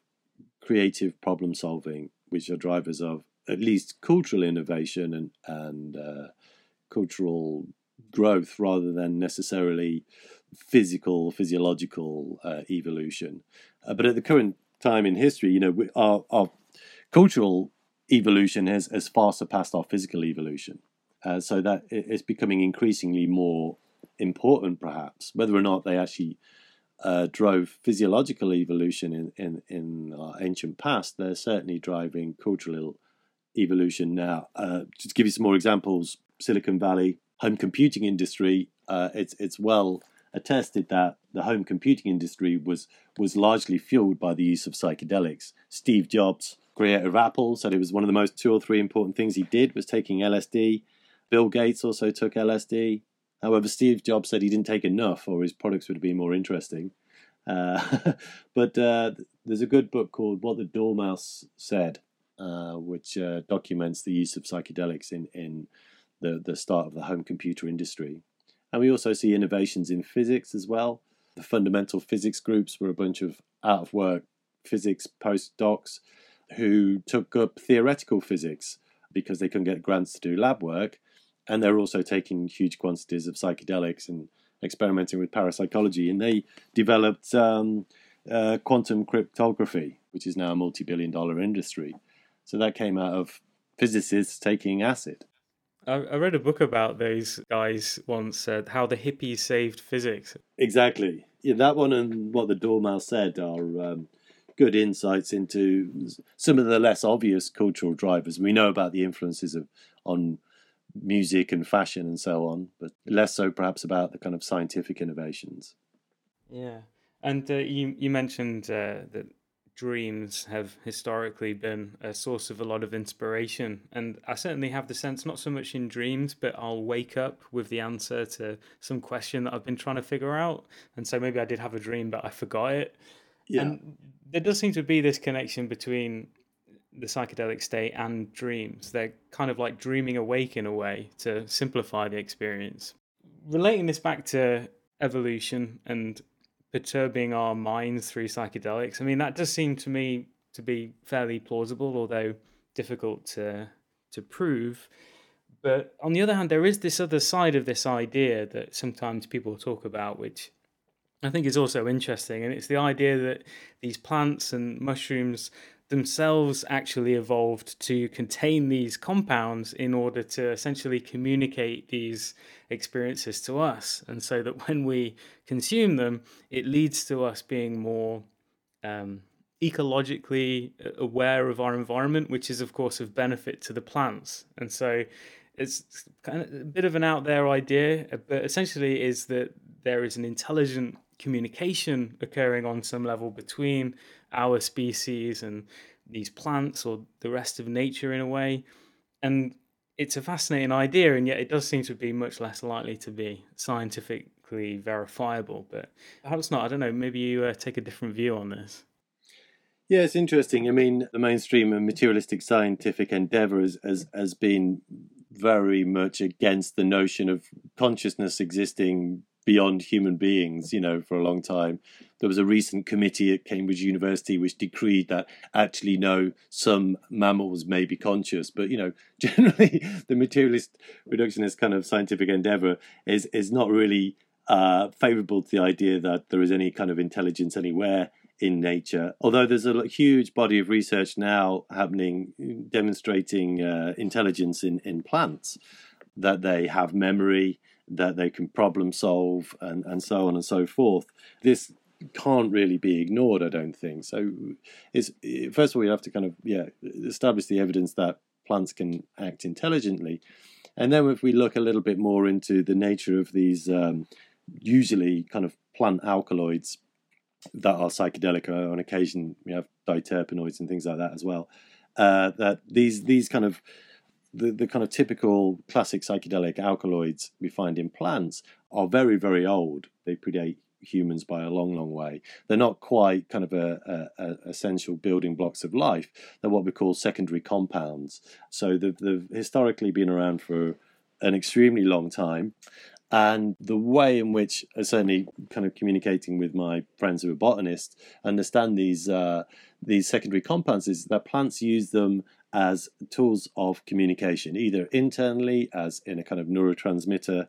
creative problem solving, which are drivers of at least cultural innovation and, and uh, cultural growth rather than necessarily physical, physiological uh, evolution. Uh, but at the current time in history, you know, we, our, our cultural evolution has, has far surpassed our physical evolution. Uh, so that it's becoming increasingly more important, perhaps, whether or not they actually uh, drove physiological evolution in, in, in our ancient past, they're certainly driving cultural evolution now. Uh, to give you some more examples, Silicon Valley, home computing industry, uh, it's, it's well attested that the home computing industry was, was largely fueled by the use of psychedelics. Steve Jobs creator of Apple, said it was one of the most two or three important things he did was taking LSD. Bill Gates also took LSD. However, Steve Jobs said he didn't take enough, or his products would have been more interesting. Uh, but uh, there's a good book called "What the Dormouse Said," uh, which uh, documents the use of psychedelics in in the the start of the home computer industry. And we also see innovations in physics as well. The fundamental physics groups were a bunch of out of work physics postdocs who took up theoretical physics because they couldn't get grants to do lab work, and they're also taking huge quantities of psychedelics and experimenting with parapsychology. And they developed um, uh, quantum cryptography, which is now a multi-billion-dollar industry. So that came out of physicists taking acid. I read a book about those guys once said how the hippies saved physics. Exactly. Yeah, that one and what the Dormouse said are um, good insights into some of the less obvious cultural drivers. We know about the influences of on music and fashion and so on, but less so perhaps about the kind of scientific innovations. Yeah, and uh, you you mentioned uh, that dreams have historically been a source of a lot of inspiration, and I certainly have the sense not so much in dreams, but I'll wake up with the answer to some question that I've been trying to figure out, and so maybe I did have a dream, but I forgot it. Yeah. And there does seem to be this connection between the psychedelic state and dreams. They're kind of like dreaming awake in a way to simplify the experience. Relating this back to evolution and perturbing our minds through psychedelics, I mean, that does seem to me to be fairly plausible, although difficult to, to prove. But on the other hand, there is this other side of this idea that sometimes people talk about, which I think is also interesting, and it's the idea that these plants and mushrooms themselves actually evolved to contain these compounds in order to essentially communicate these experiences to us. And so that when we consume them, it leads to us being more um, ecologically aware of our environment, which is, of course, of benefit to the plants. And so it's kind of a bit of an out there idea, but essentially is that there is an intelligent communication occurring on some level between our species and these plants or the rest of nature in a way. And it's a fascinating idea, and yet it does seem to be much less likely to be scientifically verifiable. But perhaps not. I don't know. Maybe you uh, take a different view on this. Yeah, it's interesting. I mean, the mainstream and materialistic scientific endeavor has, has, has been very much against the notion of consciousness existing beyond human beings, you know, for a long time. There was a recent committee at Cambridge University which decreed that actually, no, some mammals may be conscious, but you know, generally the materialist reductionist kind of scientific endeavor is is not really uh, favorable to the idea that there is any kind of intelligence anywhere in nature. Although there's a huge body of research now happening demonstrating uh, intelligence in, in plants, that they have memory, that they can problem solve, and, and so on and so forth. This can't really be ignored, I don't think. So, it's, first of all, we have to kind of yeah establish the evidence that plants can act intelligently, and then if we look a little bit more into the nature of these um, usually kind of plant alkaloids that are psychedelic. On occasion, we have diterpenoids and things like that as well. Uh, that these these kind of the, the kind of typical classic psychedelic alkaloids we find in plants are very very old. They predate humans by a long long way. They're not quite kind of a, a, a essential building blocks of life. They're what we call secondary compounds. So they've, they've historically been around for an extremely long time and the way in which uh, certainly kind of communicating with my friends who are botanists understand these uh, these secondary compounds is that plants use them as tools of communication either internally as in a kind of neurotransmitter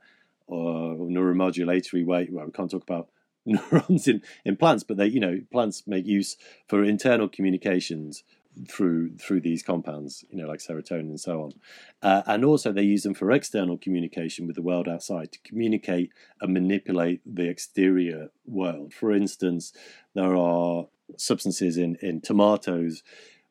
or neuromodulatory way well we can't talk about neurons in, in plants but they you know plants make use for internal communications through through these compounds, you know, like serotonin and so on. Uh, and also, they use them for external communication with the world outside to communicate and manipulate the exterior world. For instance, there are substances in in tomatoes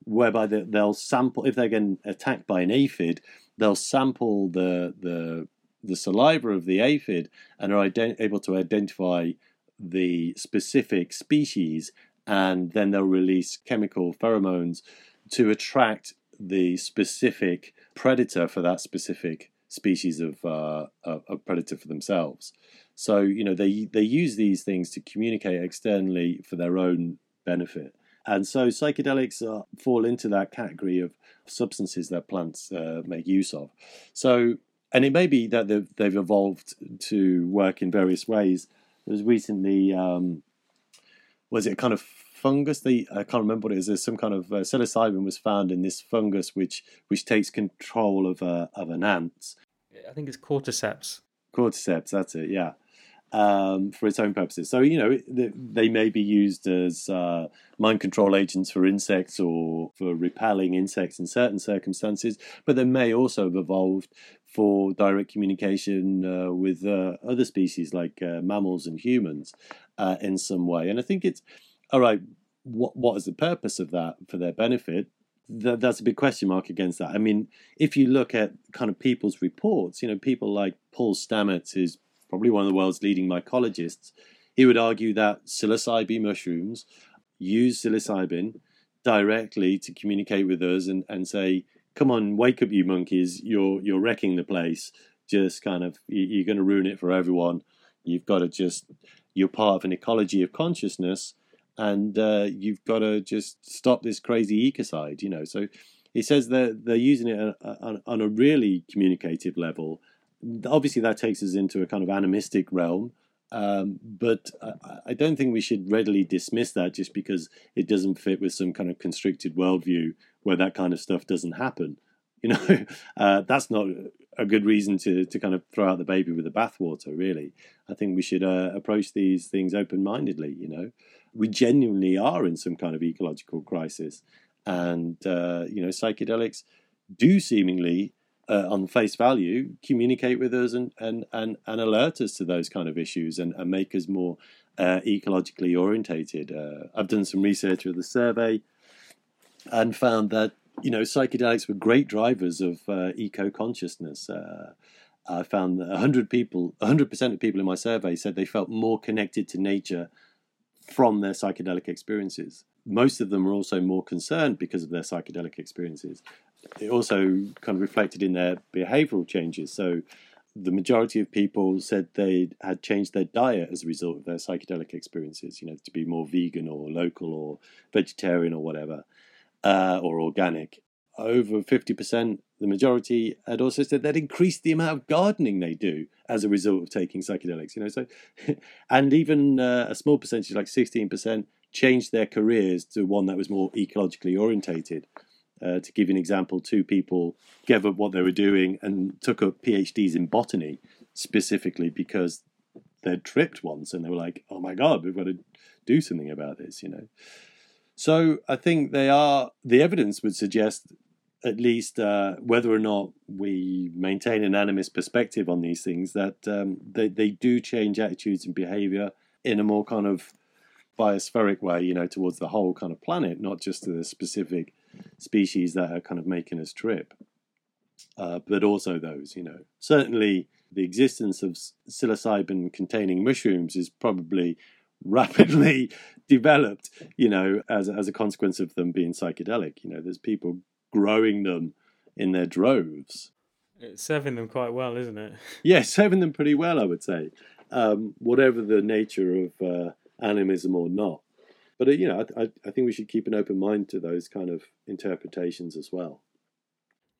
whereby they, they'll sample if they're getting attacked by an aphid, they'll sample the the the saliva of the aphid and are ident- able to identify the specific species and then they'll release chemical pheromones to attract the specific predator for that specific species of, uh, of predator for themselves. So you know they they use these things to communicate externally for their own benefit, and so psychedelics uh, fall into that category of substances that plants uh, make use of. So and it may be that they've, they've evolved to work in various ways. There was recently um, was it a kind of fungus? I can't remember what it is. There's some kind of uh, psilocybin was found in this fungus which which takes control of a of an ant. I think it's cordyceps. Cordyceps, that's it. Yeah. Um, for its own purposes. So you know they may be used as uh, mind control agents for insects or for repelling insects in certain circumstances, but they may also have evolved for direct communication uh, with uh, other species like uh, mammals and humans uh, in some way. And I think it's all right. What what is the purpose of that for their benefit? That, that's a big question mark against that. I mean, if you look at kind of people's reports, you know, people like Paul Stamets, who's probably one of the world's leading mycologists, he would argue that psilocybin mushrooms use psilocybin directly to communicate with us and, and say, come on, wake up, you monkeys, you're you're wrecking the place. Just kind of you're going to ruin it for everyone. You've got to just you're part of an ecology of consciousness, and uh, you've got to just stop this crazy ecocide. You know, so he says that they're using it on, on a really communicative level. Obviously, that takes us into a kind of animistic realm. Um, but I, I, don't think we should readily dismiss that just because it doesn't fit with some kind of constricted worldview where that kind of stuff doesn't happen. You know, uh, that's not a good reason to to kind of throw out the baby with the bathwater. Really, I think we should uh, approach these things open mindedly. You know, we genuinely are in some kind of ecological crisis, and uh, you know, psychedelics do seemingly. Uh, on face value, communicate with us and, and, and, and alert us to those kind of issues and, and make us more uh, ecologically orientated. Uh, I've done some research with the survey and found that you know psychedelics were great drivers of uh, eco consciousness. Uh, I found that 100 people, 100% of people in my survey said they felt more connected to nature from their psychedelic experiences. Most of them were also more concerned because of their psychedelic experiences. It also kind of reflected in their behavioral changes. So the majority of people said they had changed their diet as a result of their psychedelic experiences, you know, to be more vegan or local or vegetarian or whatever, uh, or organic. Over 50%, the majority had also said they'd increased the amount of gardening they do as a result of taking psychedelics, you know. So, and even uh, a small percentage, like 16%, changed their careers to one that was more ecologically orientated. Uh, to give you an example, two people gave up what they were doing and took up PhDs in botany specifically because they'd tripped once and they were like, oh my God, we've got to do something about this, you know. So I think they are, the evidence would suggest at least uh, whether or not we maintain an animist perspective on these things, that um, they, they do change attitudes and behavior in a more kind of biospheric way, you know, towards the whole kind of planet, not just to the specific species that are kind of making us trip, uh, but also those, you know. Certainly, the existence of psilocybin containing mushrooms is probably rapidly developed, you know, as, as a consequence of them being psychedelic. You know, there's people growing them in their droves. It's serving them quite well, isn't it? Yeah, serving them pretty well, I would say, um, whatever the nature of uh, animism or not. But uh, you know, I, I think we should keep an open mind to those kind of interpretations as well.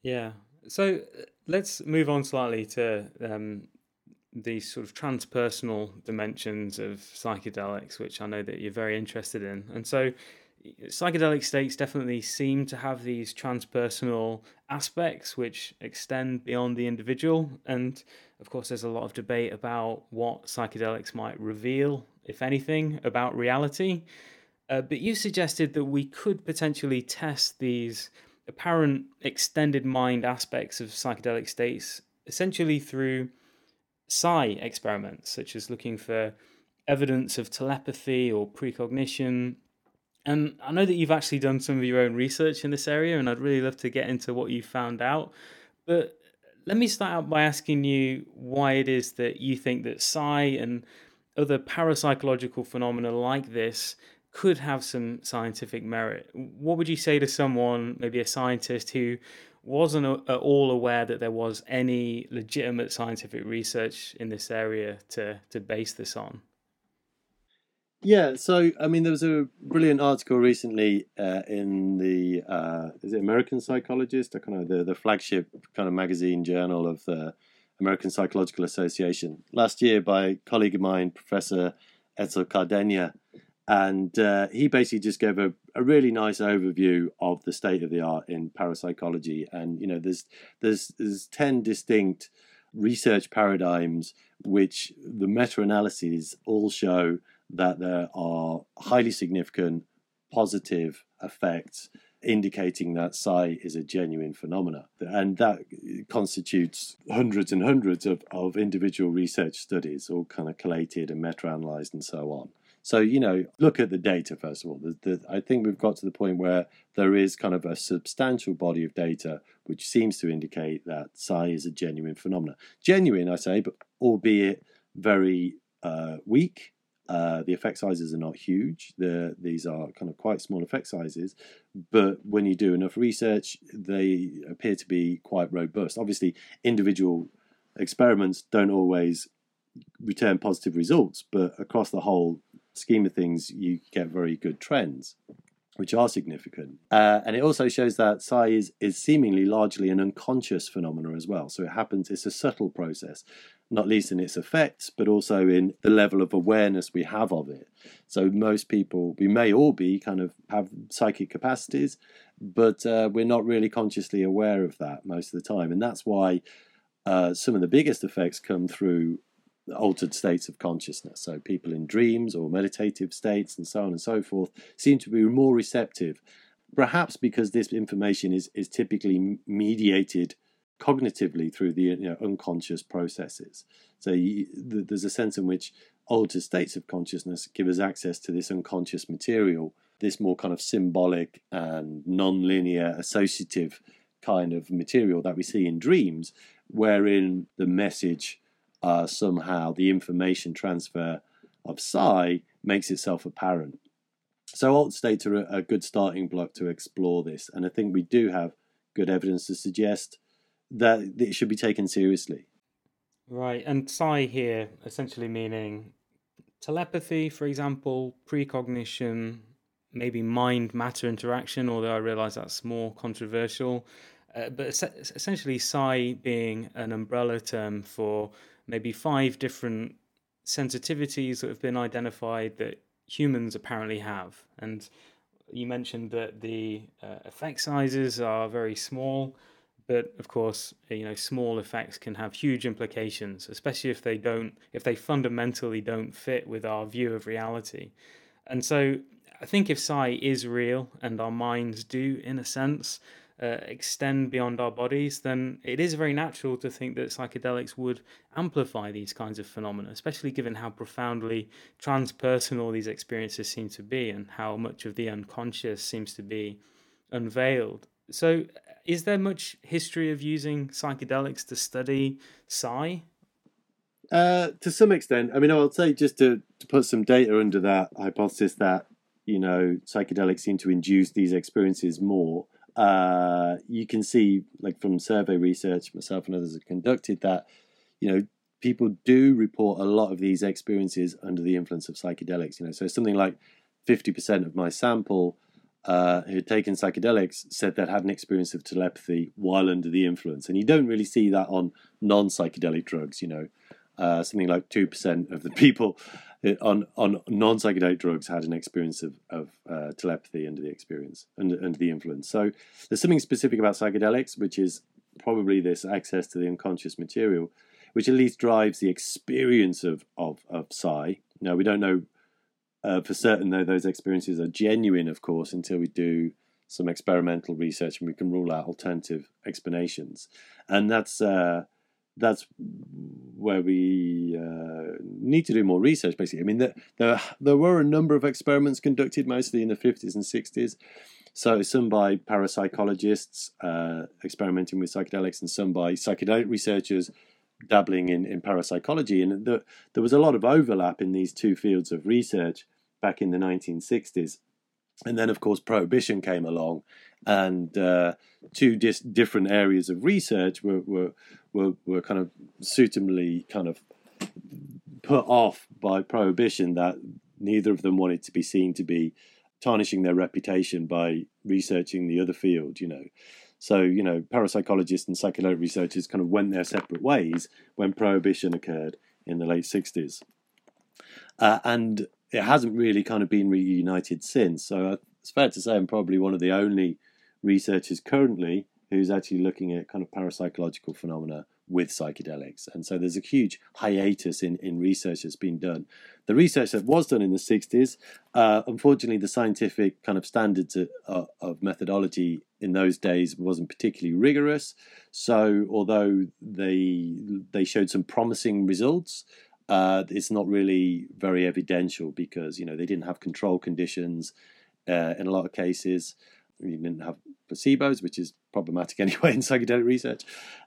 Yeah. So uh, let's move on slightly to um, these sort of transpersonal dimensions of psychedelics, which I know that you're very interested in. And so, psychedelic states definitely seem to have these transpersonal aspects which extend beyond the individual. And of course, there's a lot of debate about what psychedelics might reveal, if anything, about reality. Uh, but you suggested that we could potentially test these apparent extended mind aspects of psychedelic states essentially through psi experiments, such as looking for evidence of telepathy or precognition. And I know that you've actually done some of your own research in this area, and I'd really love to get into what you found out. But let me start out by asking you why it is that you think that psi and other parapsychological phenomena like this could have some scientific merit. What would you say to someone, maybe a scientist who wasn't at all aware that there was any legitimate scientific research in this area to to base this on? Yeah, so I mean, there was a brilliant article recently uh, in the uh, is it American Psychologist, or kind of the the flagship kind of magazine journal of the American Psychological Association last year by a colleague of mine, Professor Etzel Cardeña, and uh, he basically just gave a, a really nice overview of the state of the art in parapsychology and you know there's there's there's 10 distinct research paradigms which the meta-analyses all show that there are highly significant positive effects indicating that psi is a genuine phenomena. And that constitutes hundreds and hundreds of, of individual research studies, all kind of collated and meta analyzed and so on. So, you know, look at the data first of all. The, the, I think we've got to the point where there is kind of a substantial body of data which seems to indicate that psi is a genuine phenomenon. Genuine, I say, but albeit very uh, weak. Uh, the effect sizes are not huge. The, these are kind of quite small effect sizes, but when you do enough research, they appear to be quite robust. Obviously, individual experiments don't always return positive results, but across the whole scheme of things, you get very good trends, which are significant. Uh, and it also shows that psi is, seemingly largely an unconscious phenomena as well. So it happens, it's a subtle process, not least in its effects, but also in the level of awareness we have of it. So most people, we may all be kind of have psychic capacities, but uh, we're not really consciously aware of that most of the time. And that's why uh, some of the biggest effects come through altered states of consciousness. So people in dreams or meditative states and so on and so forth seem to be more receptive, perhaps because this information is, is typically mediated cognitively through the you know, unconscious processes. So you, there's a sense in which altered states of consciousness give us access to this unconscious material, this more kind of symbolic and non-linear associative kind of material that we see in dreams, wherein the message uh, somehow, the information transfer of psi makes itself apparent. So alt states are a, a good starting block to explore this, and I think we do have good evidence to suggest that it should be taken seriously. Right, and psi here essentially meaning telepathy, for example, precognition, maybe mind matter interaction, although I realize that's more controversial. Uh, but es- essentially, psi being an umbrella term for maybe five different sensitivities that have been identified that humans apparently have. And you mentioned that the uh, effect sizes are very small, but of course, you know, small effects can have huge implications, especially if they don't, if they fundamentally don't fit with our view of reality. And so, I think if psi is real and our minds do, in a sense, uh, extend beyond our bodies, then it is very natural to think that psychedelics would amplify these kinds of phenomena, especially given how profoundly transpersonal these experiences seem to be and how much of the unconscious seems to be unveiled. So, is there much history of using psychedelics to study psi? Uh, to some extent. I mean, I'll say just to, to put some data under that hypothesis that, you know, psychedelics seem to induce these experiences more uh, you can see, like from survey research, myself and others have conducted, that you know people do report a lot of these experiences under the influence of psychedelics. You know, so something like fifty percent of my sample uh, who had taken psychedelics said they'd had an experience of telepathy while under the influence, and you don't really see that on non-psychedelic drugs. You know, uh, something like two percent of the people on on non psychedelic drugs had an experience of of uh, telepathy under the experience under under the influence. So there's something specific about psychedelics, which is probably this access to the unconscious material, which at least drives the experience of of of psi. Now we don't know uh, for certain though those experiences are genuine, of course, until we do some experimental research and we can rule out alternative explanations, and that's. Uh, that's where we uh, need to do more research. Basically, I mean, there, there there were a number of experiments conducted, mostly in the fifties and sixties. So some by parapsychologists uh, experimenting with psychedelics, and some by psychedelic researchers dabbling in, in parapsychology. And the, there was a lot of overlap in these two fields of research back in the 1960s. And then, of course, prohibition came along, and uh, two dis- different areas of research were, were were were kind of suitably kind of put off by prohibition that neither of them wanted to be seen to be tarnishing their reputation by researching the other field. You know, so you know, parapsychologists and psychedelic researchers kind of went their separate ways when prohibition occurred in the late sixties, uh, and it hasn't really kind of been reunited since. So uh, it's fair to say I'm probably one of the only researchers currently who's actually looking at kind of parapsychological phenomena with psychedelics. And so there's a huge hiatus in, in research that's been done. The research that was done in the 60s, uh, unfortunately, the scientific kind of standards of, uh, of methodology in those days wasn't particularly rigorous. So although they they showed some promising results, uh, it's not really very evidential because you know they didn't have control conditions uh, in a lot of cases. You didn't have placebos, which is problematic anyway in psychedelic research.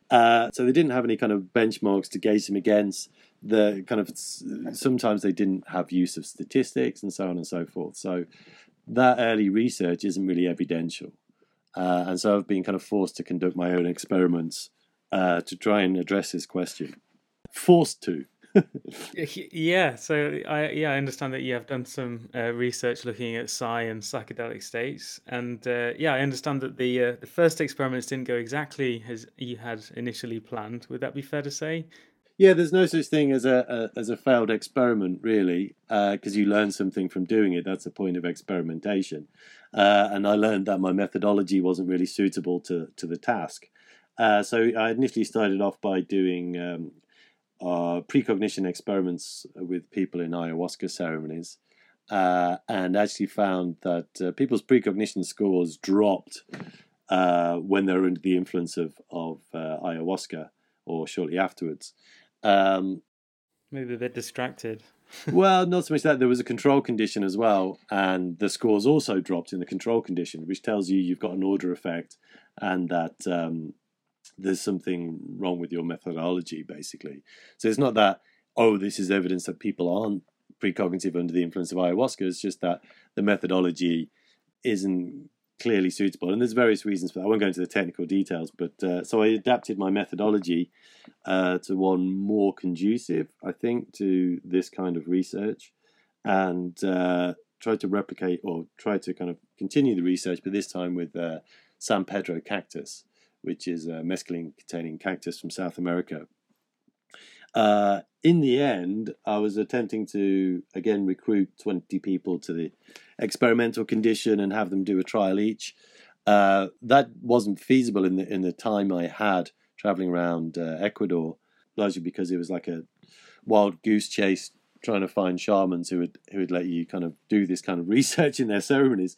Uh, so they didn't have any kind of benchmarks to gauge them against. The kind of sometimes they didn't have use of statistics and so on and so forth. So that early research isn't really evidential, uh, and so I've been kind of forced to conduct my own experiments uh, to try and address this question. Forced to yeah, so I yeah I understand that you have done some uh, research looking at psi and psychedelic states, and uh, yeah, I understand that the uh, the first experiments didn't go exactly as you had initially planned. Would that be fair to say? Yeah, there's no such thing as a, a as a failed experiment, really, because uh, you learn something from doing it. That's the point of experimentation, uh, and I learned that my methodology wasn't really suitable to to the task. Uh, so I initially started off by doing um, uh, precognition experiments with people in ayahuasca ceremonies, uh, and actually found that uh, people's precognition scores dropped uh, when they were under the influence of of uh, ayahuasca or shortly afterwards. Um, Maybe a bit distracted. well, not so much that there was a control condition as well, and the scores also dropped in the control condition, which tells you you've got an order effect, and that um, there's something wrong with your methodology, basically. So it's not that, oh, this is evidence that people aren't precognitive under the influence of ayahuasca. It's just that the methodology isn't clearly suitable. And there's various reasons for that. I won't go into the technical details, but uh, so I adapted my methodology uh, to one more conducive, I think, to this kind of research and uh, tried to replicate or try to kind of continue the research, but this time with uh, San Pedro cactus, which is a mescaline containing cactus from South America. Uh, in the end, I was attempting to again recruit 20 people to the experimental condition and have them do a trial each. Uh, that wasn't feasible in the in the time I had traveling around uh, Ecuador, largely because it was like a wild goose chase trying to find shamans who would who would let you kind of do this kind of research in their ceremonies.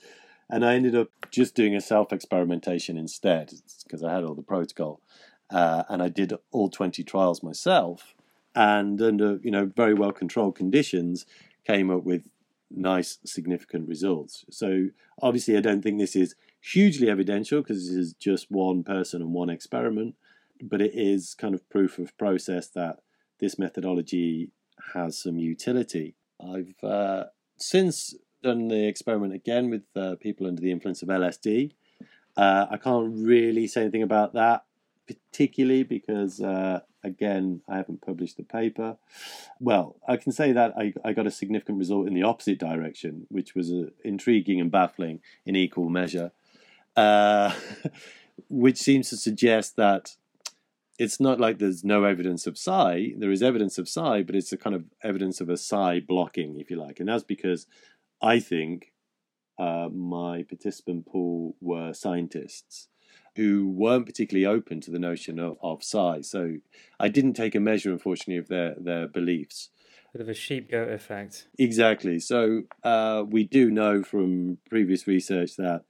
And I ended up just doing a self experimentation instead because I had all the protocol, uh, and I did all twenty trials myself and under you know very well controlled conditions came up with nice significant results. So obviously i don't think this is hugely evidential because this is just one person and one experiment but it is kind of proof of process that this methodology has some utility. I've uh, since done the experiment again with uh, people under the influence of lsd uh, i can't really say anything about that particularly because uh, Again, I haven't published the paper. Well, I can say that I, I got a significant result in the opposite direction, which was uh, intriguing and baffling in equal measure, uh, which seems to suggest that it's not like there's no evidence of psi. There is evidence of psi, but it's a kind of evidence of a psi blocking, if you like. And that's because I think uh, my participant pool were scientists who weren't particularly open to the notion of, of psi. So I didn't take a measure, unfortunately, of their, their beliefs. Bit of a sheep goat effect. Exactly. So uh, we do know from previous research that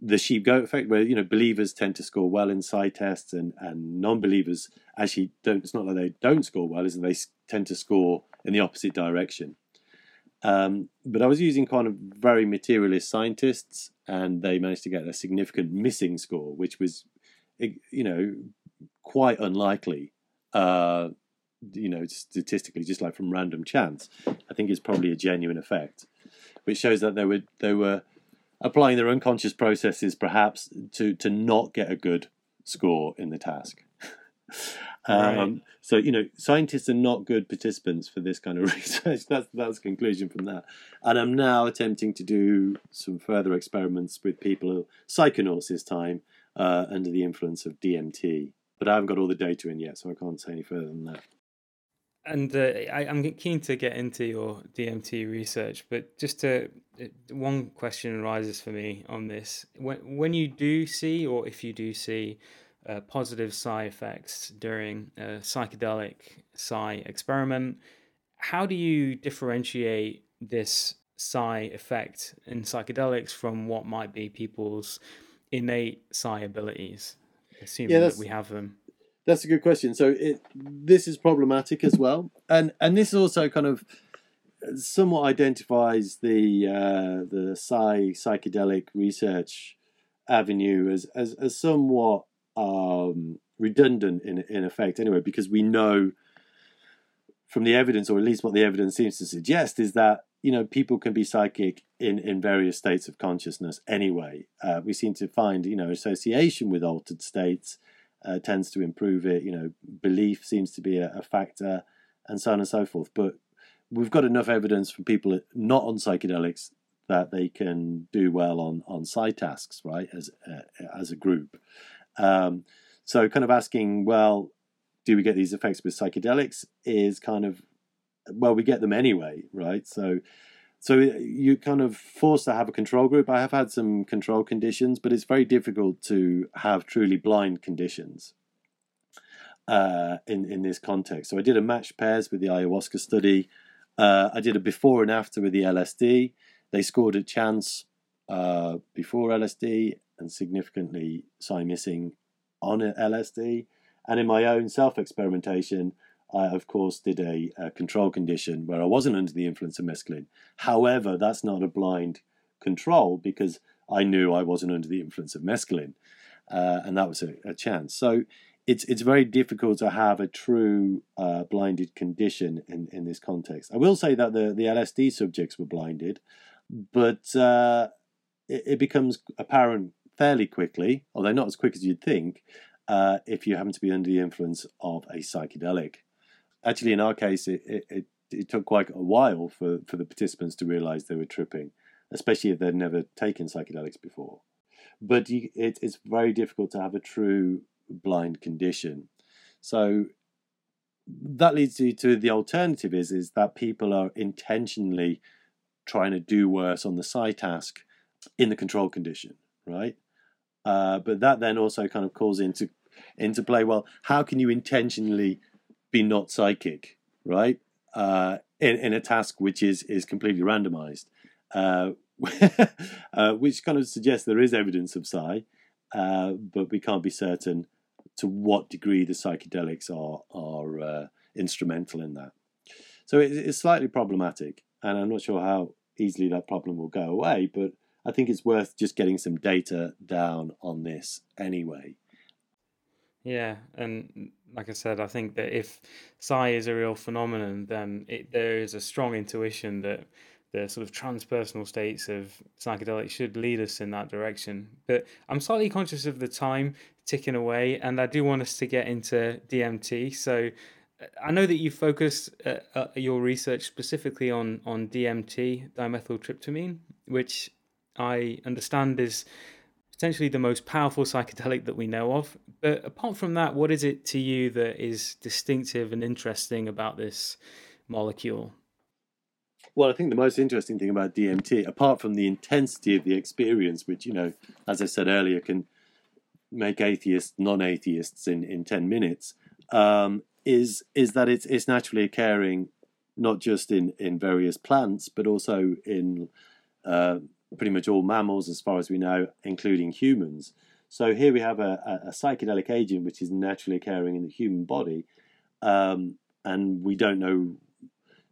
the sheep goat effect, where you know believers tend to score well in psi tests, and and non-believers actually don't. It's not like they don't score well; is that they tend to score in the opposite direction. Um, but I was using kind of very materialist scientists, and they managed to get a significant missing score, which was, you know, quite unlikely. Uh, you know, statistically, just like from random chance, I think it's probably a genuine effect, which shows that they were they were applying their unconscious processes perhaps to to not get a good score in the task. Right. Um, so you know, scientists are not good participants for this kind of research. That's that's the conclusion from that. And I'm now attempting to do some further experiments with people, psychonauts this time, uh, under the influence of DMT. But I haven't got all the data in yet, so I can't say any further than that. And uh, I, am keen to get into your DMT research, but just to one question arises for me on this: when when you do see, or if you do see uh, positive psi effects during a psychedelic psi experiment. How do you differentiate this psi effect in psychedelics from what might be people's innate psi abilities, assuming yeah, that we have them? That's a good question. So it this is problematic as well, and and this also kind of somewhat identifies the uh, the psi psychedelic research avenue as as, as somewhat um, redundant in in effect anyway, because we know from the evidence, or at least what the evidence seems to suggest, is that you know people can be psychic in in various states of consciousness anyway. Uh, we seem to find you know association with altered states uh, tends to improve it. You know, belief seems to be a, a factor, and so on and so forth. But we've got enough evidence from people not on psychedelics that they can do well on on psi tasks, right? As uh, as a group, um, so, kind of asking, well, do we get these effects with psychedelics? Is kind of, well, we get them anyway, right? So, so you kind of forced to have a control group. I have had some control conditions, but it's very difficult to have truly blind conditions uh, in in this context. So I did a match pairs with the ayahuasca study. Uh, I did a before and after with the LSD. They scored at chance uh, before LSD and significantly missing on LSD. And in my own self experimentation, I, of course, did a, a, control condition where I wasn't under the influence of mescaline. However, that's not a blind control because I knew I wasn't under the influence of mescaline. Uh, and that was a, a, chance. So, it's it's very difficult to have a true uh, blinded condition in, in this context. I will say that the, the LSD subjects were blinded, but uh, it, it, becomes apparent fairly quickly, although not as quick as you'd think, uh, if you happen to be under the influence of a psychedelic. Actually, in our case, it, it, it, took quite a while for, for the participants to realize they were tripping, especially if they'd never taken psychedelics before. But you, it, it's very difficult to have a true blind condition. So that leads you to the alternative is is that people are intentionally trying to do worse on the psi task in the control condition, right? Uh, but that then also kind of calls into into play. Well, how can you intentionally be not psychic, right? Uh, in, in a task which is is completely randomized, uh, uh, which kind of suggests there is evidence of psi, uh, but we can't be certain to what degree the psychedelics are are instrumental in that. So it, it's slightly problematic, and I'm not sure how easily that problem will go away. But I think it's worth just getting some data down on this anyway. Yeah, and like I said, I think that if psi is a real phenomenon, then it, there is a strong intuition that the sort of transpersonal states of psychedelics should lead us in that direction. But I'm slightly conscious of the time ticking away, and I do want us to get into DMT. So I know that you focused uh, uh, your research specifically on on DMT, dimethyltryptamine, which I understand is potentially the most powerful psychedelic that we know of. But apart from that, what is it to you that is distinctive and interesting about this molecule? Well, I think the most interesting thing about DMT, apart from the intensity of the experience, which, you know, as I said earlier, can make atheists non atheists in, in 10 minutes, um, is is that it's, it's naturally occurring not just in, in various plants, but also in uh, pretty much all mammals, as far as we know, including humans. So here we have a, a, psychedelic agent which is naturally occurring in the human body, um, and we don't know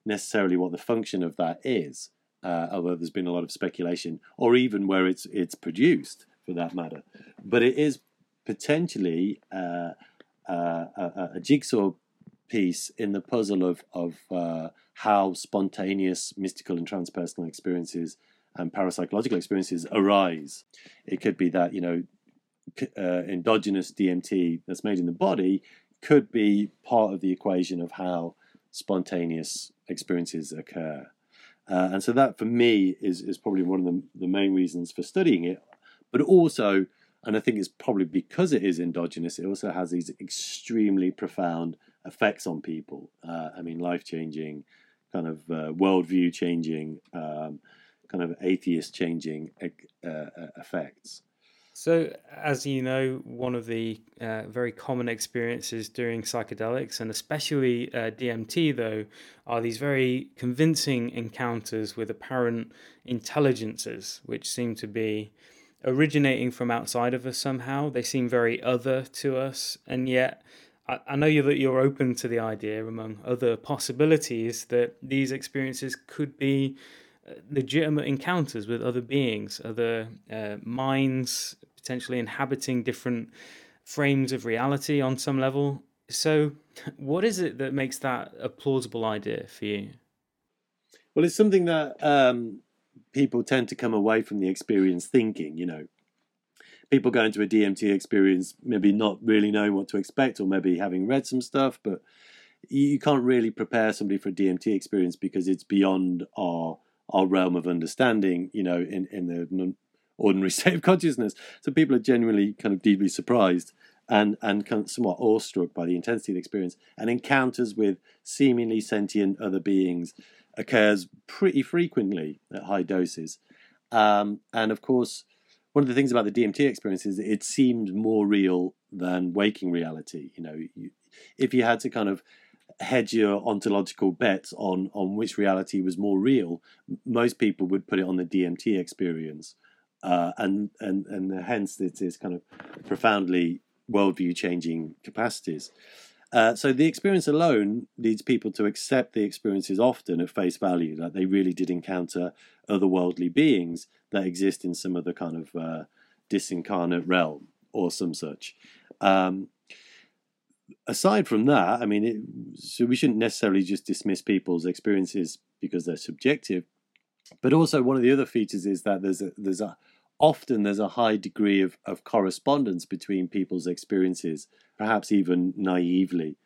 necessarily what the function of that is, uh, although there's been a lot of speculation, or even where it's it's produced for that matter. But it is potentially uh, uh, a, a, jigsaw piece in the puzzle of of uh, how spontaneous mystical and transpersonal experiences and parapsychological experiences arise. It could be that you know uh, endogenous DMT that's made in the body could be part of the equation of how spontaneous experiences occur. Uh, and so that for me is, is probably one of the, the main reasons for studying it. But also, and I think it's probably because it is endogenous, it also has these extremely profound effects on people. Uh, I mean, life changing, kind of uh, worldview changing, um, kind of atheist changing uh, uh, effects. So, as you know, one of the uh, very common experiences during psychedelics, and especially uh, DMT, though, are these very convincing encounters with apparent intelligences, which seem to be originating from outside of us somehow. They seem very other to us, and yet I, I know you that you're open to the idea, among other possibilities, that these experiences could be legitimate encounters with other beings, other uh, minds, potentially inhabiting different frames of reality on some level. So, what is it that makes that a plausible idea for you? Well, it's something that um, people tend to come away from the experience thinking, you know. People go into a DMT experience maybe not really knowing what to expect or maybe having read some stuff, but you can't really prepare somebody for a DMT experience because it's beyond our our realm of understanding, you know, in, in the ordinary state of consciousness. So people are genuinely kind of deeply surprised and, and kind of somewhat awestruck by the intensity of the experience. And encounters with seemingly sentient other beings occurs pretty frequently at high doses. Um, and of course, one of the things about the DMT experience is it seemed more real than waking reality. You know, you, if you had to kind of hedge your ontological bets on on which reality was more real, most people would put it on the DMT experience, uh, and and and hence it is kind of profoundly worldview changing capacities. Uh, so the experience alone leads people to accept the experiences often at face value, that they really did encounter otherworldly beings that exist in some other kind of uh, disincarnate realm or some such. Um, aside from that, I mean, it, so we shouldn't necessarily just dismiss people's experiences because they're subjective, but also one of the other features is that there's a, there's a often there's a high degree of, of correspondence between people's experiences, perhaps even naively,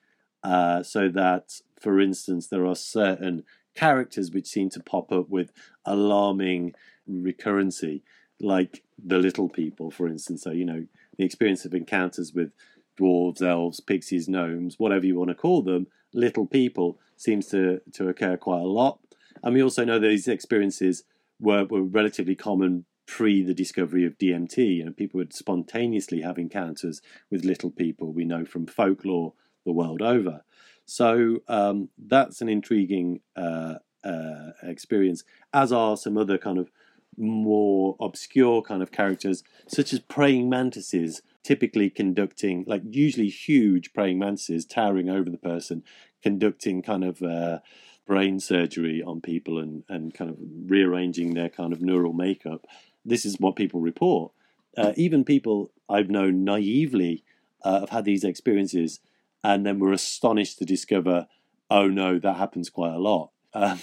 uh, so that, for instance, there are certain characters which seem to pop up with alarming recurrency, like the little people, for instance. So, you know, the experience of encounters with dwarves, elves, pixies, gnomes, whatever you want to call them, little people seems to, to occur quite a lot. And we also know that these experiences were, were relatively common pre the discovery of DMT, and people would spontaneously have encounters with little people. We know from folklore the world over. So um, that's an intriguing uh, uh, experience, as are some other kind of more obscure kind of characters, such as praying mantises, typically conducting, like usually huge praying mantises towering over the person, conducting kind of uh, brain surgery on people and, and kind of rearranging their kind of neural makeup. This is what people report. Uh, even people I've known naively uh, have had these experiences and then were astonished to discover, oh no, that happens quite a lot. Um,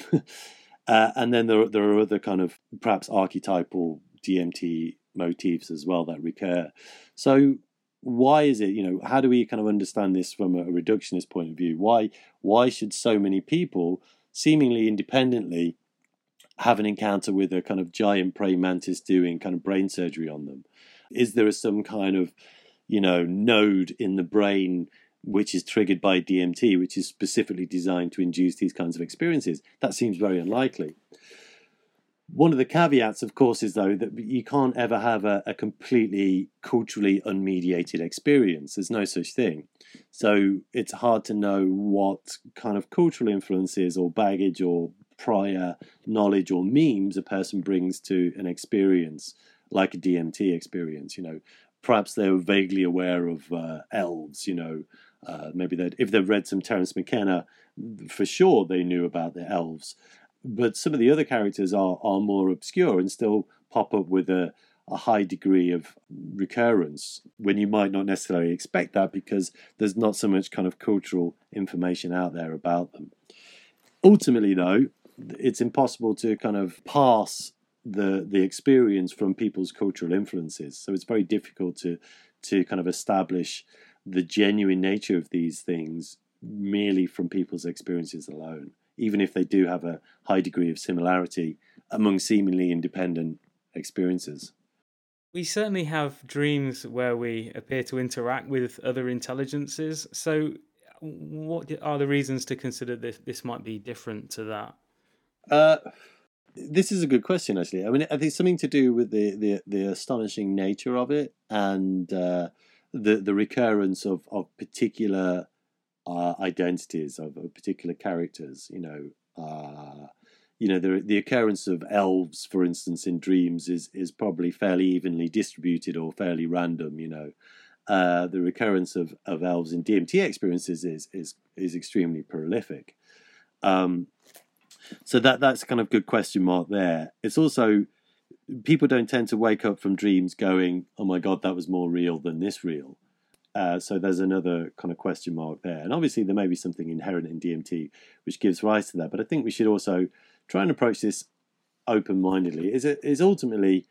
uh, and then there, there are other kind of perhaps archetypal DMT motifs as well that recur. So why is it, you know, how do we kind of understand this from a reductionist point of view? Why why should so many people seemingly independently have an encounter with a kind of giant praying mantis doing kind of brain surgery on them? Is there some kind of, you know, node in the brain which is triggered by DMT, which is specifically designed to induce these kinds of experiences? That seems very unlikely. One of the caveats, of course, is though that you can't ever have a, a, completely culturally unmediated experience. There's no such thing. So it's hard to know what kind of cultural influences or baggage or prior knowledge or memes a person brings to an experience like a DMT experience. You know, perhaps they were vaguely aware of uh, elves. You know, uh, maybe they if they've read some Terence McKenna, for sure they knew about the elves but some of the other characters are are more obscure and still pop up with a a high degree of recurrence when you might not necessarily expect that because there's not so much kind of cultural information out there about them. Ultimately, though, it's impossible to kind of pass the the experience from people's cultural influences. So it's very difficult to to kind of establish the genuine nature of these things merely from people's experiences alone even if they do have a high degree of similarity among seemingly independent experiences. We certainly have dreams where we appear to interact with other intelligences. So, what are the reasons to consider this this might be different to that? Uh, this is a good question, actually. I mean, I think something to do with the the, the astonishing nature of it and uh, the the recurrence of of particular uh, identities of, of, particular characters. You know, uh, you know the the occurrence of elves, for instance, in dreams is is probably fairly evenly distributed or fairly random. You know, uh, the recurrence of, of elves in DMT experiences is is is extremely prolific. Um, so that that's kind of good question mark there. It's also people don't tend to wake up from dreams going, "Oh my god, that was more real than this real." Uh, so there's another kind of question mark there. And obviously, there may be something inherent in DMT which gives rise to that. But I think we should also try and approach this open mindedly. Is it is ultimately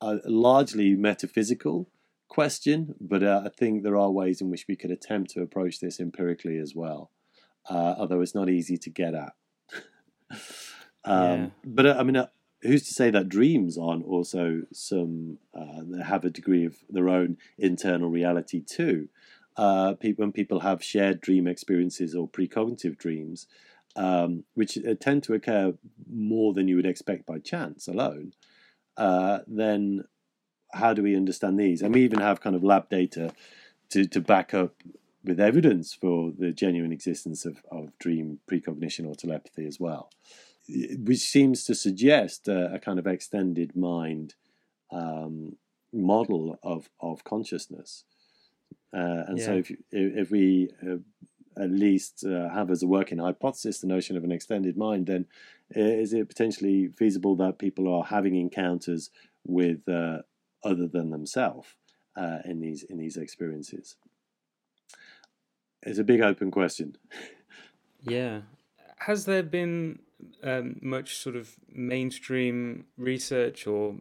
a largely metaphysical question, but uh, I think there are ways in which we could attempt to approach this empirically as well, uh, although it's not easy to get at. um, yeah. But uh, I mean, uh, who's to say that dreams aren't also some uh, have a degree of their own internal reality too? Uh, people, when people have shared dream experiences or precognitive dreams, um, which uh, tend to occur more than you would expect by chance alone, uh, then how do we understand these? And we even have kind of lab data to, to back up with evidence for the genuine existence of, of dream precognition or telepathy as well which seems to suggest a, a kind of extended mind um, model of, of consciousness. Uh, and yeah. so, if, if we uh, at least uh, have as a working hypothesis the notion of an extended mind, then uh, is it potentially feasible that people are having encounters with uh, other than themselves uh, in these in these experiences? it's a big open question. Yeah. Has there been um, much sort of mainstream research or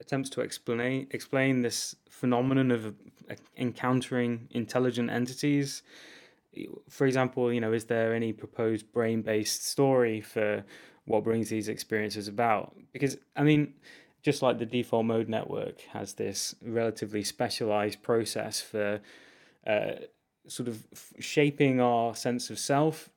attempts to explain explain this phenomenon of uh, encountering intelligent entities? For example, you know, is there any proposed brain-based story for what brings these experiences about? Because I mean, just like the default mode network has this relatively specialized process for uh, sort of shaping our sense of self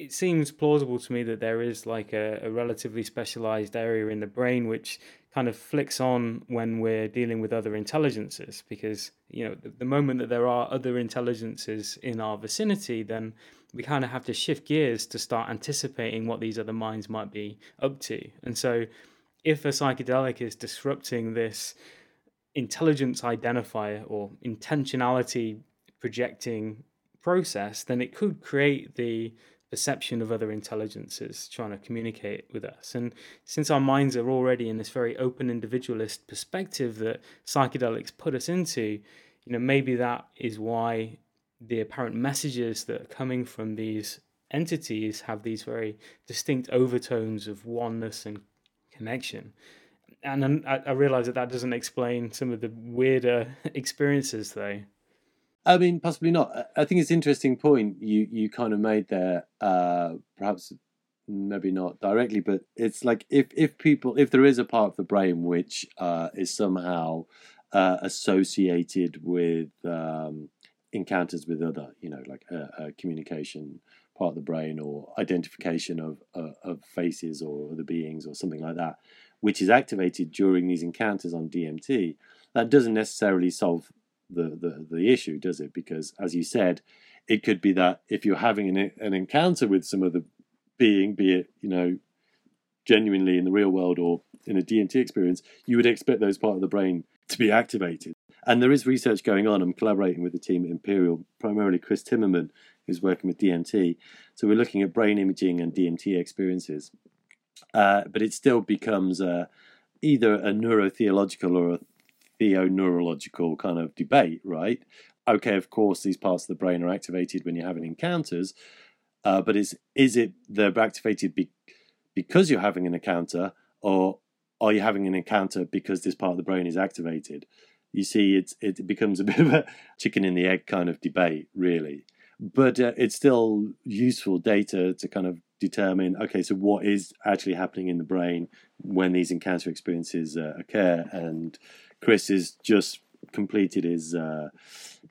it seems plausible to me that there is like a, a, relatively specialized area in the brain which kind of flicks on when we're dealing with other intelligences because you know the, the moment that there are other intelligences in our vicinity then we kind of have to shift gears to start anticipating what these other minds might be up to. And so if a psychedelic is disrupting this intelligence identifier or intentionality projecting process then it could create the perception of other intelligences trying to communicate with us. And since our minds are already in this very open individualist perspective that psychedelics put us into, you know, maybe that is why the apparent messages that are coming from these entities have these very distinct overtones of oneness and connection. And I, I realize that that doesn't explain some of the weirder experiences, though. I mean, possibly not. I think it's an interesting point you you kind of made there. Uh, perhaps maybe not directly, but it's like if if people if there is a part of the brain which uh, is somehow uh, associated with um, encounters with other, you know, like a, a, communication part of the brain or identification of uh, of faces or other beings or something like that, which is activated during these encounters on DMT, that doesn't necessarily solve the, the, the issue, does it? Because as you said, it could be that if you're having an, an encounter with some other being, be it, you know, genuinely in the real world or in a DMT experience, you would expect those part of the brain to be activated. And there is research going on. I'm collaborating with the team at Imperial, primarily Chris Timmermann, who's working with DMT. So we're looking at brain imaging and DMT experiences. Uh, but it still becomes uh, either a neurotheological or a theo-neurological kind of debate, right? Okay, of course, these parts of the brain are activated when you're having encounters, uh, but is is it they're activated be, because you're having an encounter, or are you having an encounter because this part of the brain is activated? You see, it's it becomes a bit of a chicken in the egg kind of debate, really. But uh, it's still useful data to kind of determine okay, so what is actually happening in the brain when these encounter experiences uh, occur, and Chris has just completed his uh,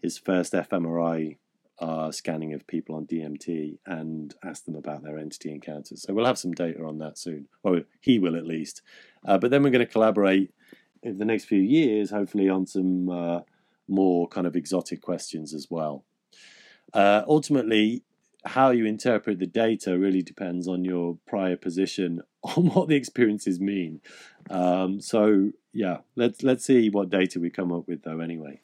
his first fMRI uh, scanning of people on DMT and asked them about their entity encounters. So we'll have some data on that soon. Well, he will at least. Uh, but then we're going to collaborate in the next few years, hopefully, on some uh, more kind of exotic questions as well. Uh, ultimately, how you interpret the data really depends on your prior position on what the experiences mean. Um, so yeah, let's let's see what data we come up with though. Anyway.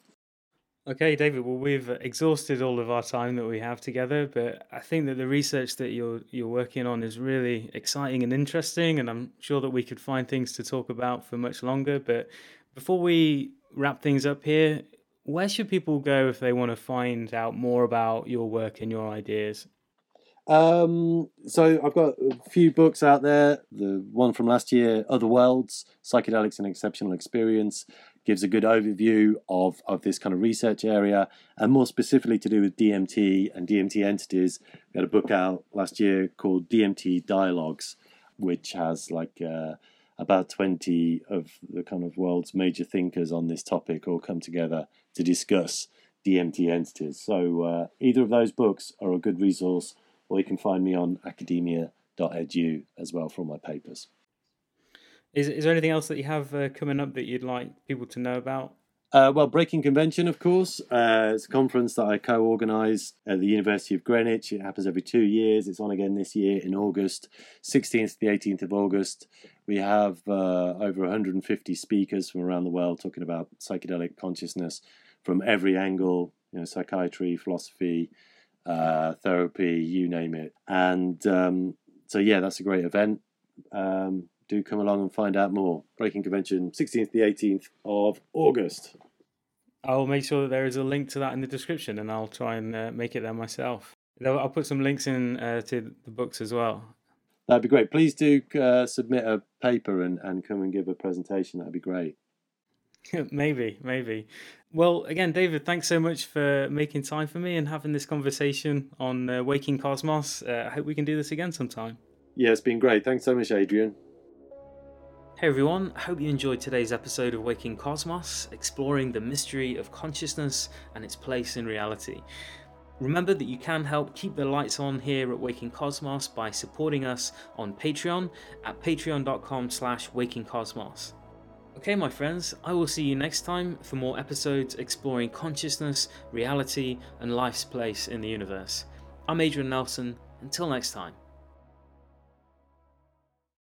Okay, David. Well, we've exhausted all of our time that we have together, but I think that the research that you're you're working on is really exciting and interesting, and I'm sure that we could find things to talk about for much longer. But before we wrap things up here, where should people go if they want to find out more about your work and your ideas? Um, so I've got a few books out there. The one from last year, Other Worlds, Psychedelics and Exceptional Experience, gives a good overview of, of this kind of research area and more specifically to do with DMT and DMT entities. We had a book out last year called DMT Dialogues, which has like uh, about 20 of the kind of world's major thinkers on this topic all come together to discuss DMT entities. So uh, either of those books are a good resource or you can find me on academia.edu as well for all my papers. Is, is there anything else that you have uh, coming up that you'd like people to know about? Uh, well, Breaking Convention, of course. Uh, it's a conference that I co organise at the University of Greenwich. It happens every two years. It's on again this year in August, 16th to the 18th of August. We have uh, over 150 speakers from around the world talking about psychedelic consciousness from every angle you know, psychiatry, philosophy, uh, therapy, you name it. And um, so, yeah, that's a great event. Um, do come along and find out more. Breaking Convention, 16th to the 18th of August. I'll make sure that there is a link to that in the description, and I'll try and uh, make it there myself. I'll put some links in uh, to the books as well. That'd be great. Please do uh, submit a paper and, and come and give a presentation. That'd be great. maybe, maybe. Well, again, David, thanks so much for making time for me and having this conversation on uh, Waking Cosmos. Uh, I hope we can do this again sometime. Yeah, it's been great. Thanks so much, Adrian. Hey everyone, I hope you enjoyed today's episode of Waking Cosmos, exploring the mystery of consciousness and its place in reality. Remember that you can help keep the lights on here at Waking Cosmos by supporting us on Patreon at patreon.com slash wakingcosmos. Okay, my friends, I will see you next time for more episodes exploring consciousness, reality, and life's place in the universe. I'm Adrian Nelson. Until next time.